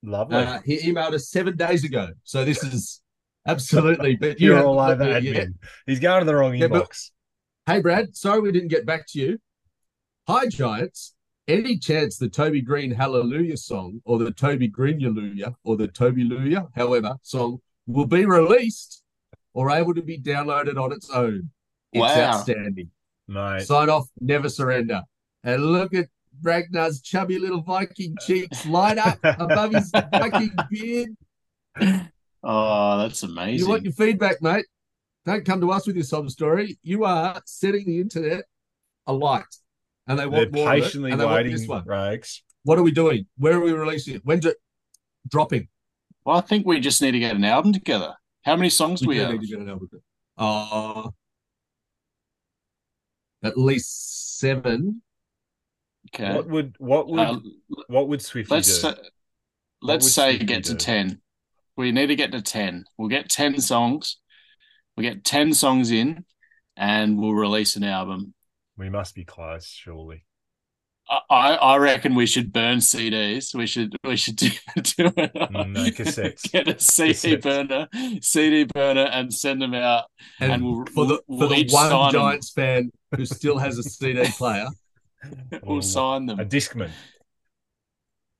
Lovely. Uh, he emailed us seven days ago, so this is absolutely. But you You're haven't all over looked admin. yet. He's going to the wrong Yeah, but- inbox. Hey, Brad, sorry we didn't get back to you. Hi, Giants. Any chance the Toby Greene Hallelujah song or the Toby Greene Hallelujah or the Toby Luya, however, song will be released or able to be downloaded on its own? It's Wow. outstanding. Mate, Sign off, never surrender. And look at Ragnar's chubby little Viking cheeks light up above his Viking beard. Oh, that's amazing. You want your feedback, mate? Don't come to us with your sob story. You are setting the internet alight, and they they're want more of it, patiently and they want waiting, this one. Rags. What are we doing? Where are we releasing it? When's it dropping? well, I think we just need to get an album together. How many songs do we do have? need to get an album. Uh, at least seven. Okay. What would what would Uh, what would Swifty let's do? say, let's say Swifty get to 10 we need to get to 10 we'll get 10 songs we'll get 10 songs in and we'll release an album We must be close, surely. I, I I reckon we should burn CDs. We should we should do, do it. Mm, no, cassettes. Get a CD Cassettes. burner, CD burner, and send them out. And, And we'll- for the we'll- for we'll the one sign one 'em. Giants fan who still has a CD player, We'll sign them. a discman.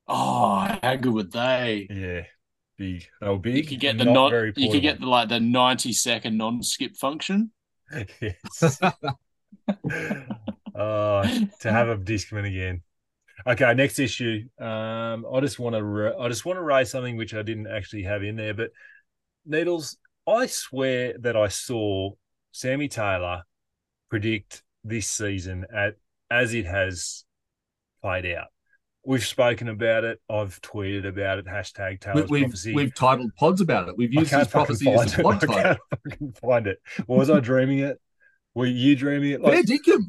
Oh, how good would they? Yeah, big. Oh, big. You could get the not very you could get the like the ninety second non skip function. yes. Oh, to have a discman again. Okay, next issue. Um, I just want to ra- I just want to raise something which I didn't actually have in there, but Needles, I swear that I saw Sammy Taylor predict this season at as it has played out. We've spoken about it. I've tweeted about it. Hashtag we, Taylor's we've prophecy. we've titled pods about it. We've used his prophecy as a pod it. I can't find it. Was I dreaming it? Were you dreaming it? Where Like, did you?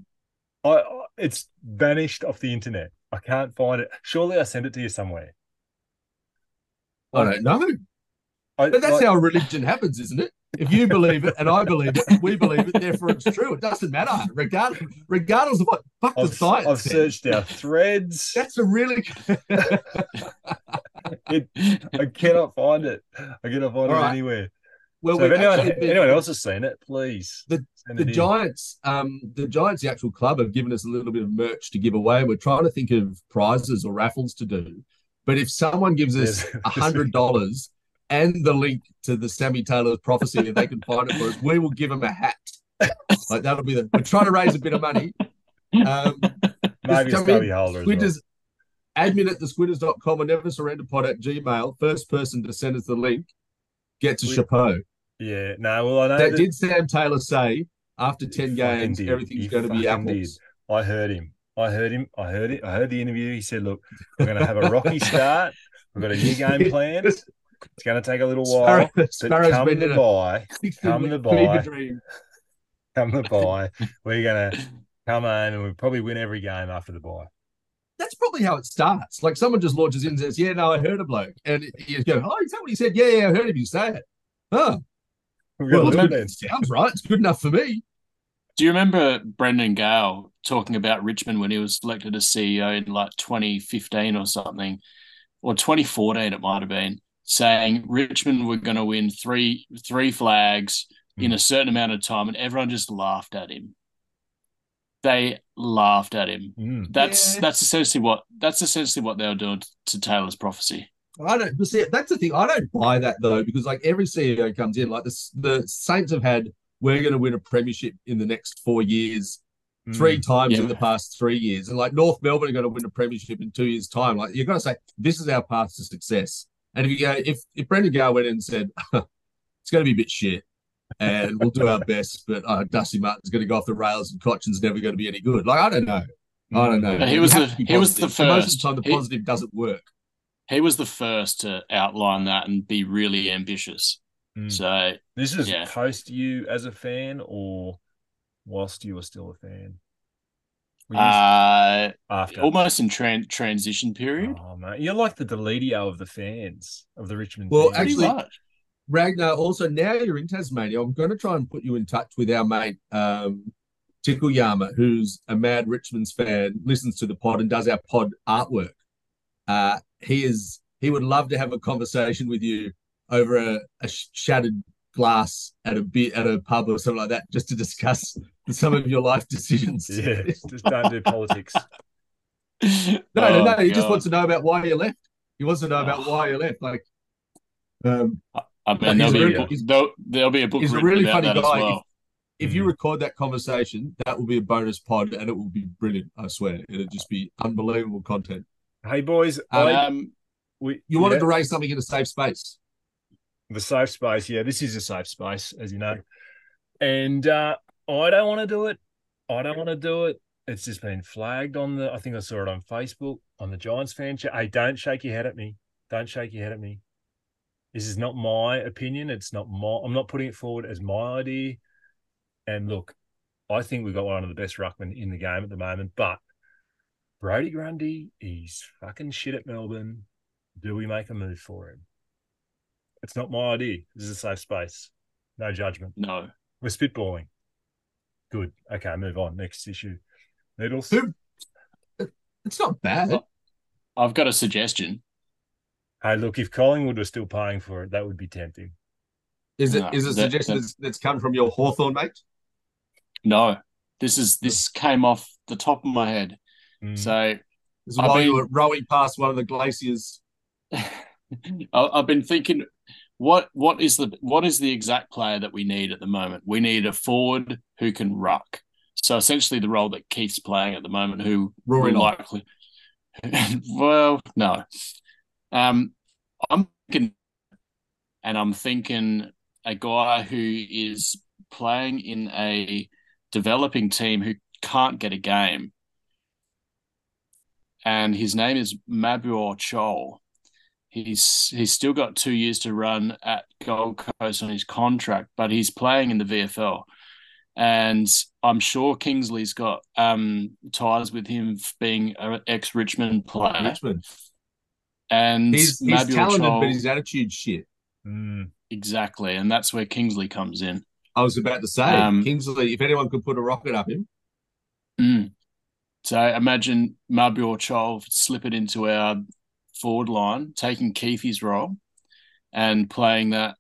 I, I- it's vanished off the internet. I can't find it. Surely I sent it to you somewhere. I don't know. I, But that's like- how religion happens, isn't it? If you believe it and I believe it, we believe it, therefore it's true. It doesn't matter, regardless, regardless of what fuck the I've, science I've searched our threads. That's a really It, I cannot find it. I cannot find All it right. anywhere. Well, so if anyone, been- anyone else has seen it, please. The- the. Giants, um, the Giants, the actual club, have given us a little bit of merch to give away. We're trying to think of prizes or raffles to do. But if someone gives us a hundred dollars and the link to the Sammy Taylor's prophecy, if they can find it for us, we will give them a hat. Like that'll be the. We're trying to raise a bit of money. Um, Maybe come in, holder well. Admin at the squinters.com or never surrender pod at gmail. First person to send us the link gets a We- chapeau. Yeah, no, well, I know That that did Sam Taylor say after 10 games, did. everything's He going to be apples. I heard him. I heard him. I heard it. I heard the interview. He said, "Look, we're going to have a rocky start. We've got a new game plan. It's going to take a little while, Sparrow, but come been the buy, come the buy, dream. come the buy. We're going to come home and we'll probably win every game after the buy. That's probably how it starts. Like someone just launches in and says, Yeah, no, I heard a bloke. And you go, Oh, is that what he said? Yeah, yeah, I heard him You say it. Oh, well, a it's little good. bit. sounds right. It's good enough for me. Do you remember Brendan Gale talking about Richmond when he was elected as CEO in like 2015 or something, or 2014 it might have been, saying Richmond were going to win three three flags in a certain amount of time, and everyone just laughed at him. They laughed at him. Mm. That's Yeah. that's essentially what that's essentially what they were doing to Taylor's prophecy. I don't. But see, that's the thing. I don't buy that though, because like every CEO comes in, like the the Saints have had, we're going to win a premiership in the next four years, Mm. three times Yeah. in the past three years, and like North Melbourne are going to win a premiership in two years' time. Like you're going to say this is our path to success. And if you go, if if Brendan Gale went in and said it's going to be a bit shit, and we'll do our best, but uh, Dusty Martin's going to go off the rails and Cotchin's never going to be any good. Like I don't know. I don't know. He was the- to be he was the positive. And Most of first. the time, the He- positive doesn't work. He was the first to outline that and be really ambitious. Mm. So This is Yeah. post you as a fan or whilst you were still a fan? Were uh, after. almost in tran- transition period. Oh, mate. You're like the Deledio of the fans, of the Richmond Well, fans. actually- Pretty much. Ragnar, also now you're in Tasmania, I'm going to try and put you in touch with our mate um, Tickle Yama, who's a mad Richmonds fan, listens to the pod and does our pod artwork. Uh, he is he would love to have a conversation with you over a, a shattered glass at a bit at a pub or something like that, just to discuss some of your life decisions. yeah, just don't do politics. No, no, Oh, no. He just wants to know about why you left. He wants to know about Oh. why you left. Like, um, I mean, He's there'll be, a really- book, he's- there'll, there'll be a book he's a really funny guy. well. if you Mm. record that conversation, that will be a bonus pod, and it will be brilliant. I swear, it'll just be unbelievable content. Hey, boys. I, Um, we, You wanted yeah, to raise something in a safe space. The safe space. Yeah, this is a safe space, as you know. And uh, I don't want to do it. I don't want to do it. It's just been flagged on the. I think I saw it on Facebook on the Giants fan chat. Hey, don't shake your head at me. Don't shake your head at me. This is not my opinion. It's not my. I'm not putting it forward as my idea. And look, I think we've got one of the best ruckmen in the game at the moment. But Brodie Grundy, he's fucking shit at Melbourne. Do we make a move for him? It's not my idea. This is a safe space. No judgment. no. We're spitballing. Good. Okay, move on. Next issue. Needles. It's not bad. I've got a suggestion. Hey, look, if Collingwood was still paying for it, that would be tempting. Is it No, is it a that- suggestion that- that's, that's come from your Hawthorn mate? No, this is this came off the top of my head. Mm. So This is I've while you were rowing past one of the glaciers. I've been thinking, what what is the what is the exact player that we need at the moment? We need a forward who can ruck. So essentially, the role that Keith's playing at the moment, who Rory likely, well, no, um, I'm thinking, and I'm thinking a guy who is playing in a developing team who can't get a game, and his name is Mabior Chol. He's he's still got two years to run at Gold Coast on his contract, but he's playing in the VFL, and I'm sure Kingsley's got um, ties with him being an ex Richmond player, Richmond. and He's, he's talented, Chol- but his attitude shit. Mm. exactly, and that's where Kingsley comes in. I was about to say, Um, Kingsley, if anyone could put a rocket up him, Mm. So imagine Mabior Chol slip it into our forward line, taking Keithy's role and playing that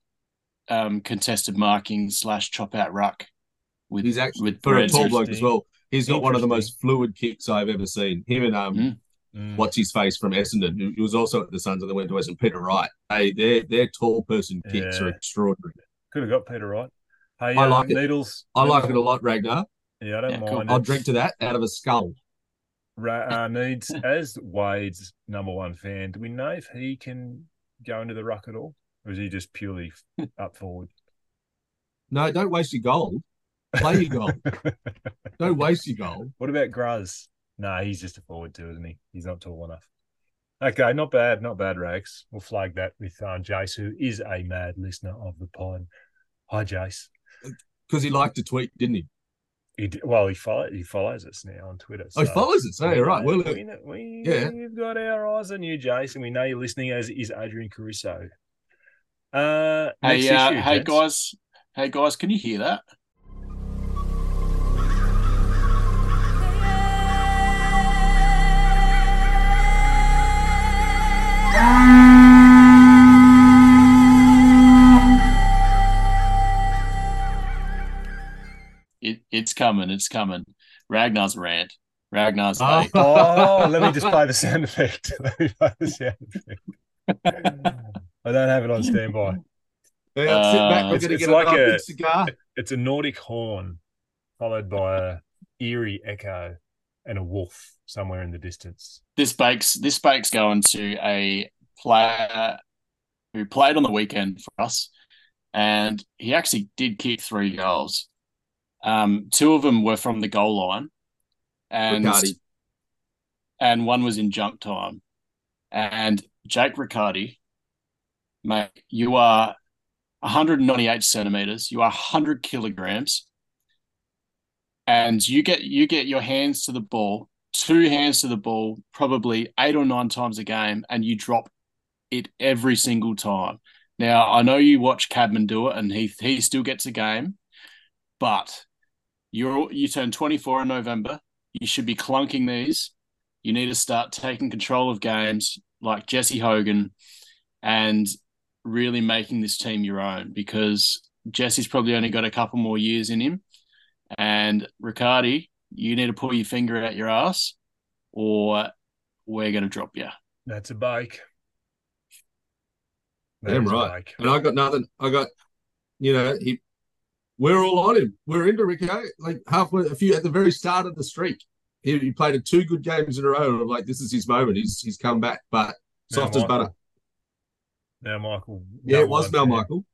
um, contested marking slash chop out ruck with He's actually with for a tall bloke as well. He's got one of the most fluid kicks I've ever seen. Him and um, Mm. Mm. what's his face from Essendon, who who was also at the Suns and then went to Essendon, Peter Wright. Hey, their their tall person kicks are extraordinary. Could have got Peter Wright. Hey, I uh, like it. Needles. I like it a lot, Ragnar. Yeah, I don't Yeah, cool. mind. I'll drink to that out of a skull. Ra- uh, needs as Wade's number one fan. Do we know if he can go into the ruck at all, or is he just purely up forward? No, don't waste your gold. Play your gold. don't waste your gold. What about Gruz? No, he's just a forward too, isn't he? He's not tall enough. Okay, not bad, not bad, Rags. We'll flag that with uh, Jace, who is a mad listener of the pod. Hi, Jace. Because he liked to tweet, didn't he? He well, he follow, he follows us now on Twitter. Oh, he follows us. Oh, right. Well, we, know- we, yeah. we've got our eyes on you, Jason. we know you're listening. As is Adrian Caruso. Uh, next Hey, uh, issue, hey gents. guys, hey guys, can you hear that? It, it's coming, it's coming. Ragnar's rant. Ragnar's Oh. Oh, let me just play the sound effect. Let me play the sound effect. I don't have it on standby. Yeah, sit back. Uh, We're it's- going to it's get like another a- big cigar. It's a Nordic horn, followed by a eerie echo and a wolf somewhere in the distance. this bake's this bake's going to a player who played on the weekend for us, and he actually did kick three goals. Um, two of them were from the goal line, and Riccardi. and one was in jump time. And Jake Riccardi, mate, you are 198 centimeters. You are 100 kilograms, and you get you get your hands to the ball, two hands to the ball, probably eight or nine times a game, and you drop it every single time. Now I know you watch Cadman do it, and he he still gets a game, but you're you turn 24 in November. You should be clunking these. You need to start taking control of games like Jesse Hogan and really making this team your own because Jesse's probably only got a couple more years in him. And Riccardi, you need to pull your finger out your ass or we're going to drop you. That's a bike. That Damn right. bake. And I got nothing. I got, you know, he. We're all on him. We're into Rico. Like halfway, a few at the very start of the streak, he, he played two good games in a row. And I'm like, this is his moment. He's he's come back, but soft Now, as butter. Now, Michael. Yeah, it was one Mel Michael.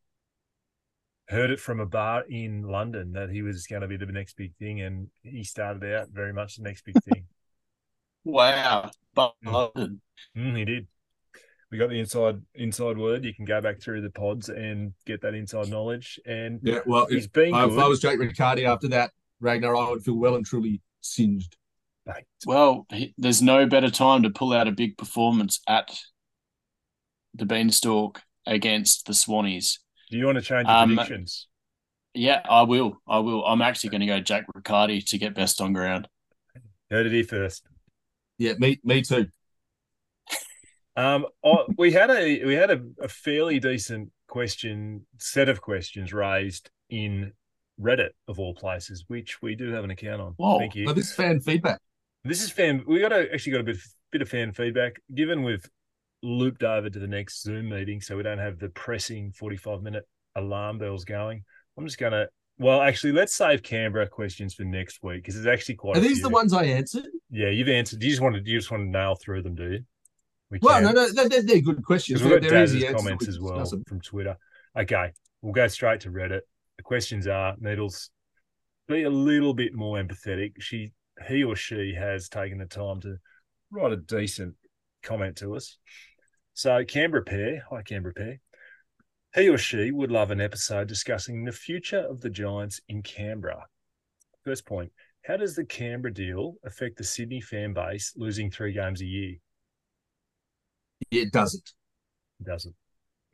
Heard it from a bar in London that he was going to be the next big thing, and he started out very much the next big thing. Wow. But. London. Mm, he did. We got the inside inside word. You can go back through the pods and get that inside knowledge. And Yeah, well, he's if, been if. I was Jake Riccardi after that, Ragnar, I would feel well and truly singed. Mate, Well, he- there's no better time to pull out a big performance at the Beanstalk against the Swannies. Do you want to change your Um, predictions? Yeah, I will. I will. I'm actually going to go Jack Riccardi to get best on ground. Heard it here first. Yeah, me me too. Um, I, we had a we had a, a fairly decent question set of questions raised in Reddit of all places, which we do have an account on. Whoa. Thank you. But this is fan feedback. This is fan. We got a, actually got a bit bit of fan feedback. Given we've looped over to the next Zoom meeting, so we don't have the pressing forty five minute alarm bells going. I'm just gonna. Well, actually, let's save Canberra questions for next week because it's actually quite. Are these few. the ones I answered? Yeah, you've answered. You just wanted. You just want to nail through them, do you? We Well, can. no, uh, no, they're, they're, they're good questions. We've got Daz's easy comments as well from Twitter. Okay, we'll go straight to Reddit. The questions are Needles, be a little bit more empathetic. She, he or she has taken the time to write a decent comment to us. So Canberra pair, hi Canberra pair. He or she would love an episode discussing the future of the Giants in Canberra. First point: How does the Canberra deal affect the Sydney fan base losing three games a year? It doesn't. It doesn't.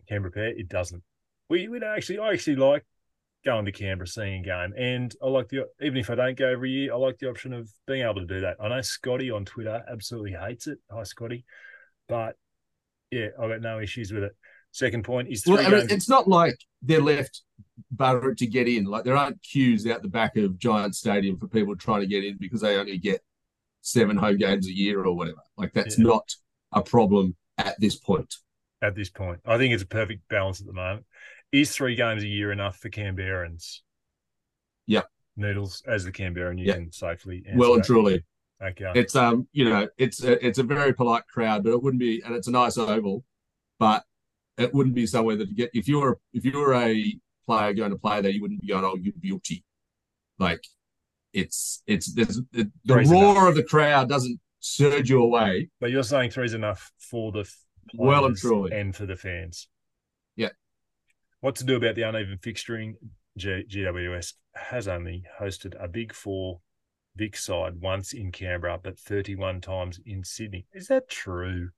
Canberra pair, it doesn't. We we don't actually I actually like going to Canberra, seeing a game, and I like the even if I don't go every year, I like the option of being able to do that. I know Scotty on Twitter absolutely hates it. Hi Scotty, but yeah, I got no issues with it. Second point is Well, I mean, it's not like they're left but to get in. Like there aren't queues out the back of Giant Stadium for people trying to get in because they only get seven home games a year or whatever. Like that's Yeah. not a problem at this point. at this point. I think it's a perfect balance at the moment. Is three games a year enough for Canberrans? Yeah, Noodles as the Canberran, you Yep. can safely well and that. truly. Okay. It's um, you know, it's a, it's a very polite crowd, but it wouldn't be, and it's a nice oval, but it wouldn't be somewhere that you get if you're if you're a player going to play there, you wouldn't be going, oh, you're guilty. Like it's it's there's the, roar enough. of the crowd doesn't surge you away. but you're saying three's enough for the Well and players truly. and for the fans. Yeah. What to do about the uneven fixturing? G- GWS has only hosted a Big Four Vic side once in Canberra, but 31 times in Sydney. Is that true?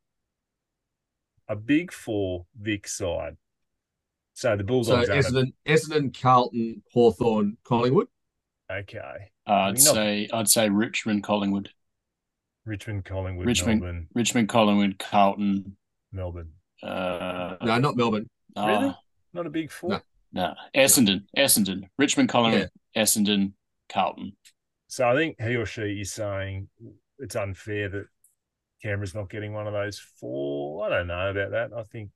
A Big Four Vic side. So the So Bulldogs aren't Essendon, Essendon, Carlton, Hawthorn, Collingwood. okay. Uh, I'd Not- say I'd say Richmond, Collingwood, Richmond, Collingwood, Richmond, Melbourne, Richmond, Collingwood, Carlton. Melbourne. Uh, No, not Melbourne. Really? uh, Not a Big Four. No. no, Essendon, Essendon, Richmond, Collingwood, Essendon, Carlton. So I think he or she is saying it's unfair that Canberra's not getting one of those four. I don't know about that. I think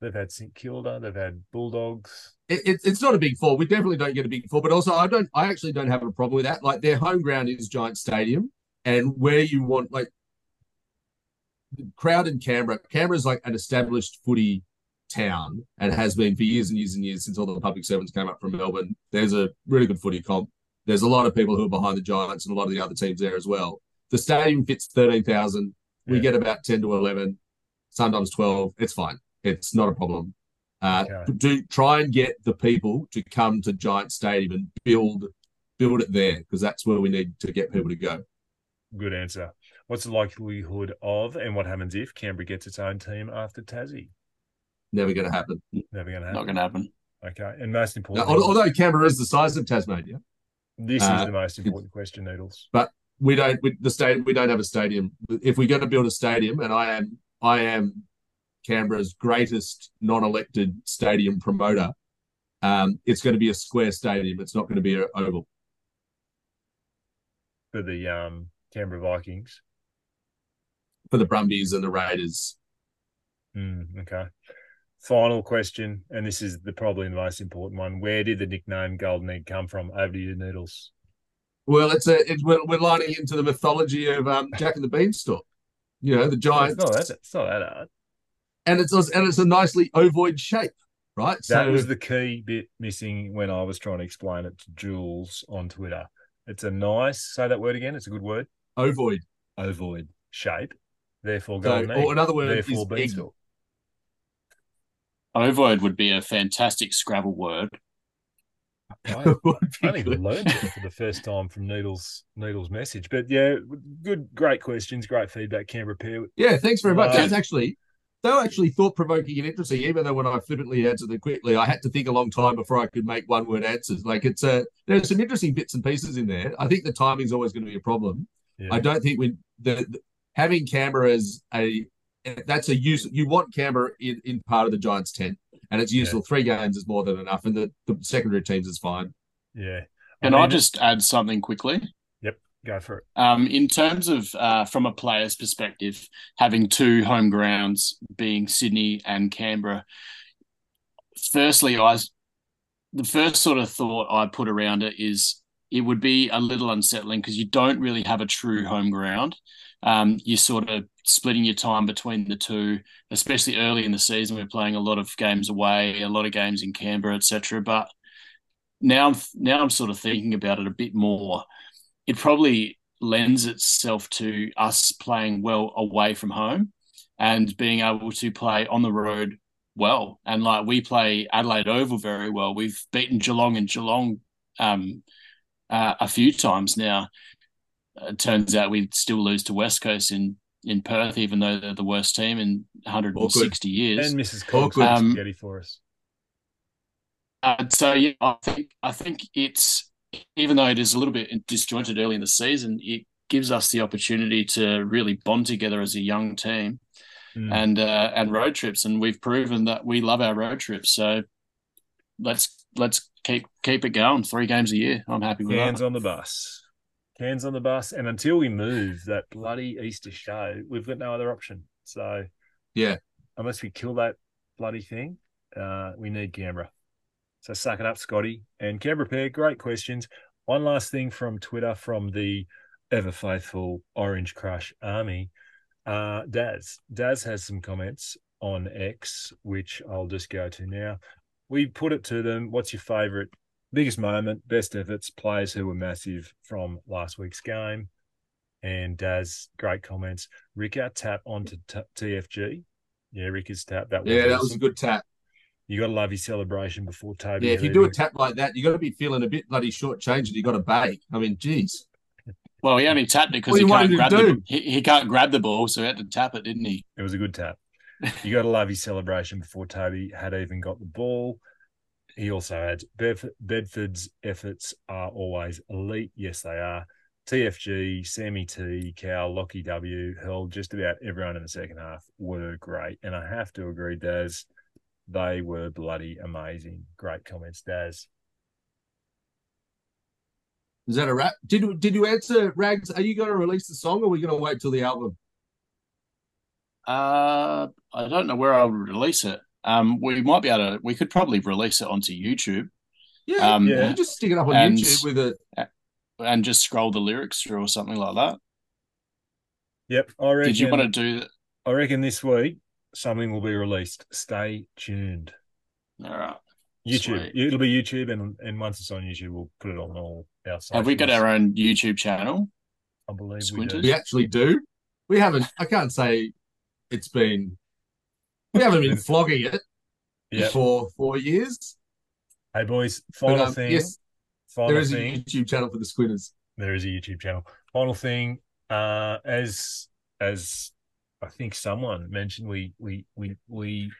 they've had St Kilda, they've had Bulldogs. It, it's it's not a big four. We definitely don't get a big four, but also I don't. I actually don't have a problem with that. Like their home ground is Giant Stadium, and where you want like the crowd in Canberra. Canberra's like an established footy town and has been for years and years and years since all the public servants came up from Melbourne. There's a really good footy comp. There's a lot of people who are behind the Giants and a lot of the other teams there as well. The stadium fits thirteen thousand. We Yeah. get about ten to eleven, sometimes twelve. It's fine. It's not a problem. Uh, Okay. do try and get the people to come to Giant Stadium and build build it there because that's where we need to get people to go. Good answer. What's the likelihood of, and what happens if Canberra gets its own team after Tassie? Never going to happen. Never going to happen. Not going to happen. Okay, and most important, al- although Canberra is the size of Tasmania, this uh, is the most important question, Noodles. But we don't we, the state we don't have a stadium. If we're going to build a stadium, and I am I am Canberra's greatest non-elected stadium promoter, um, it's going to be a square stadium. It's not going to be an oval. For the um, Canberra Vikings. For the Brumbies and the Raiders, Mm, okay. Final question, and this is the probably the most important one. Where did the nickname Golden Egg come from? Over to you, Noodles. Well, it's a it's, we're, we're lining into the mythology of um, Jack and the Beanstalk. You know, the It's Giants, not that. It's not that hard. And it's and it's a nicely ovoid shape, right? That so was the key bit missing when I was trying to explain it to Jules on Twitter. It's a nice, say that word again. It's a good word. ovoid. Ovoid shape. Therefore, So, golden or another word Therefore, is egg. beanstalk. Ovoid would be a fantastic Scrabble word. I Would be I only good. learned it for the first time from Needles Needles message. But yeah, good, great questions, great feedback, Canberra Pair. Yeah, thanks very much. Wow. That's actually they were actually thought provoking and interesting. Even though when I flippantly answered them quickly, I had to think a long time before I could make one word answers. Like it's uh, a there's some interesting bits and pieces in there. I think the timing's always going to be a problem. Yeah. I don't think we the, the having Canberra as a that's a use you want Canberra in, in part of the Giants tent, and it's useful. Three games is more than enough, and the, the secondary teams is fine. yeah. Can I mean, just add something quickly? Go for it? Um, in terms of uh, from a player's perspective, having two home grounds being Sydney and Canberra. Firstly, I the first sort of thought I put around it is it would be a little unsettling because you don't really have a true home ground. Um, you're sort of splitting your time between the two, especially early in the season. We're playing a lot of games away, a lot of games in Canberra, etc. But now, now I'm sort of thinking about it a bit more it probably lends itself to us playing well away from home and being able to play on the road well. And like we play Adelaide Oval very well. We've beaten Geelong and Geelong um, uh, a few times now. It turns out we still lose to West Coast in in Perth, even though they're the worst team in 160 years. And Mrs. Cox good. Um, spaghetti for us. Uh, so yeah, I think I think it's even though it is a little bit disjointed early in the season, it gives us the opportunity to really bond together as a young team. Mm. and uh, and road trips, and we've proven that we love our road trips. So let's let's keep keep it going. Three games a year. I'm happy with Cans that. on the bus. Cans on the bus. And until we move that bloody Easter show, we've got no other option. So Yeah. unless we kill that bloody thing, uh, we need Canberra. So suck it up, Scotty. And Canberra pair, great questions. One last thing from Twitter from the ever faithful Orange Crush Army. Uh, Daz. Daz has some comments on X, which I'll just go to now. We put it to them. What's your favourite biggest moment, best efforts, players who were massive from last week's game? And Daz, great comments. Rick, our tap onto t- TFG. Yeah, Rick is tap. That was Yeah, that was a good tap. You got to love your celebration before Toby. Yeah, if you do a tap like that, you got to be feeling a bit bloody shortchanged and you got to bake. I mean, geez. Well, he only tapped it because he you can't grab to the do? he, he can't grab the ball, so he had to tap it, didn't he? It was a good tap. You got to love his celebration before Toby had even got the ball. He also adds Bedf- Bedford's efforts are always elite. Yes, they are. TFG, Sammy T, Cow, Lachie W, hell, just about everyone in the second half were great. And I have to agree, Daz, they were bloody amazing. Great comments, Daz. Is that a wrap? Did did you answer Rags? Are you going to release the song or are we going to wait till the album? Uh, I don't know where I'll release it. Um, we might be able to. We could probably release it onto YouTube. Yeah, Um, yeah. You just stick it up on and- YouTube with a. and just scroll the lyrics through or something like that. Yep, I reckon. Did you want to do? I reckon this week something will be released. Stay tuned. All right. YouTube. Sweet. It'll be YouTube, and and once it's on YouTube, we'll put it on all our. Have we got our own YouTube channel? I believe Squinters? we We actually do. We haven't. I can't say it's been. We haven't been flogging it Yeah. for four years. Hey boys, But, final um, thing. yes, final there is a. YouTube channel for the Squinters. there is a YouTube channel. Final thing, uh, as as I think someone mentioned, we we we we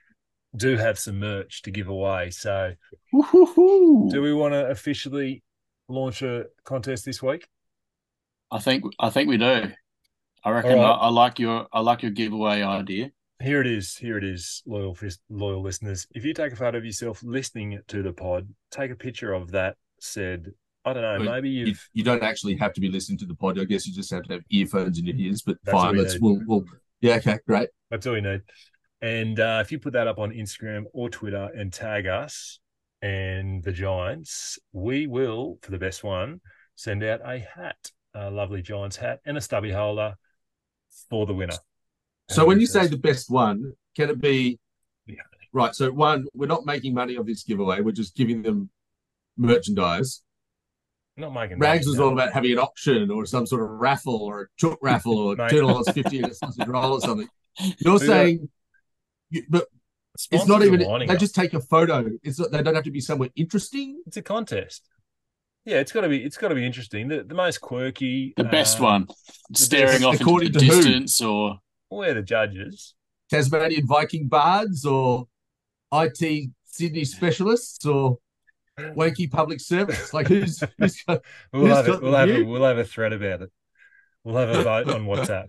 do have some merch to give away. So, do we want to officially launch a contest this week? I think I think we do. I reckon All right. I, I like your I like your giveaway idea. Here it is. Here it is, loyal loyal listeners. If you take a photo of yourself listening to the pod, take a picture of that. Said, I don't know, Well, maybe You, you've you don't actually have to be listening to the pod. I guess you just have to have earphones in your ears. But That's fine, let's we'll, we'll yeah okay great. That's all you need. And uh, if you put that up on Instagram or Twitter and tag us and the Giants, we will, for the best one, send out a hat, a lovely Giants hat, and a stubby holder for the winner. So when you say the best one, can it be Yeah. right? So one, we're not making money of this giveaway. We're just giving them merchandise. Not making Rags money, was no. all about having an auction or some sort of raffle or a chook raffle or Mate. two dollars fifty and a sausage roll or something. You're We got- saying, you, but it's not even. lining They up. just take a photo. It's not, they don't have to be somewhere interesting. It's a contest. Yeah, it's got to be. It's got to be interesting. The, the most quirky, The best uh, one, staring best off into the to who? distance, or We're the judges. Tasmanian Viking bards or IT Sydney specialists or wanky public service. Like who's who's got, We'll Who's have, a, got the we'll have a, we'll have a thread about it. We'll have a vote on WhatsApp.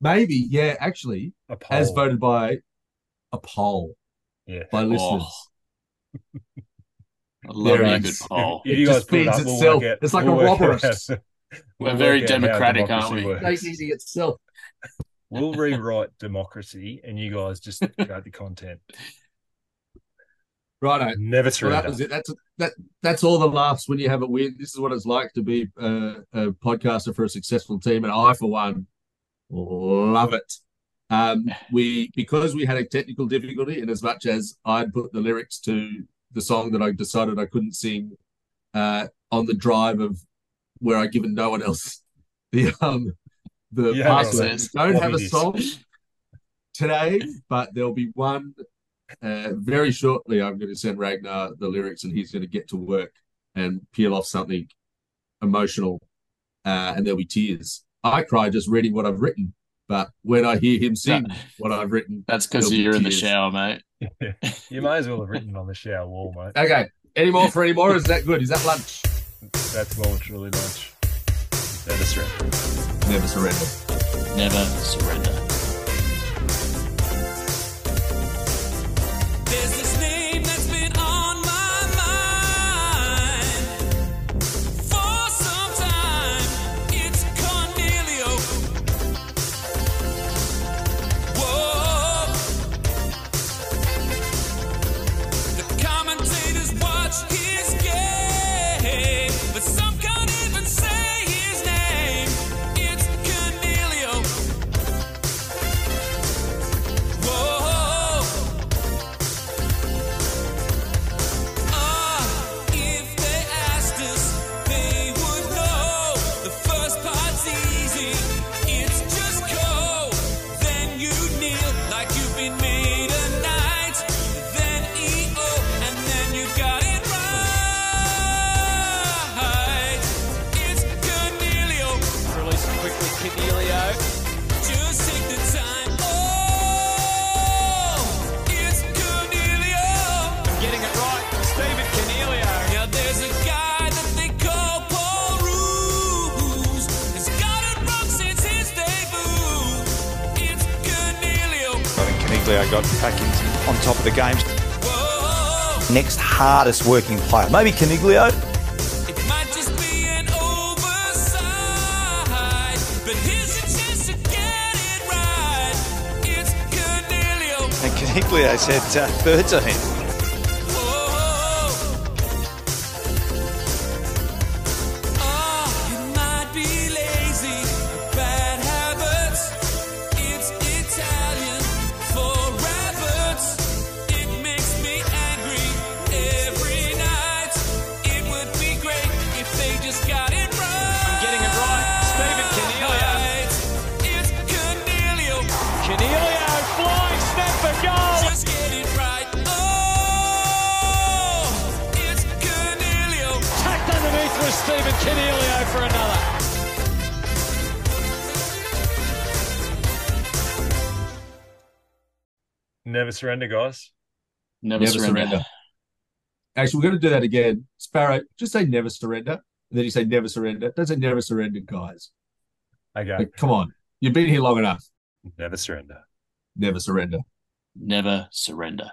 maybe yeah actually A poll. as voted by a poll Yeah. by listeners. Oh. I love a it good poll. If It you guys just put it feeds up, we'll itself. It's like we'll a work Wobberist. out- We're we'll very work out how democratic, aren't we? works. It's eating itself. We'll rewrite democracy, and you guys just create the content. Righto. Never Well, that was it. That's that. That's all the laughs when you have a win. This is what it's like to be a, a podcaster for a successful team, and I, for one, love it. Um, we because we had a technical difficulty, and as much as I'd put the lyrics to the song that I decided I couldn't sing uh, on the drive of where I given no one else the um the Yeah, password. Don't have a song today, but there'll be one uh, very shortly. I'm going to send Ragnar the lyrics, and he's going to get to work and peel off something emotional, uh, and there'll be tears. I cry just reading what I've written, but when I hear him sing what I've written, That's because There'll be you're in the shower, mate. you may as well have written on the shower wall, mate. okay. Any more for any more? Is that good? Is that lunch? That's well and truly lunch. Never surrender. Never surrender. Never surrender. Next hardest working player, maybe Coniglio. And Coniglio's had uh, 13. Surrender, guys. Never, surrender. Actually, we're going to do that again. Sparrow, just say never surrender. And then you say never surrender. Don't say never surrender, guys. Okay. Like, come on. You've been here long enough. Never surrender. Never surrender. Never surrender.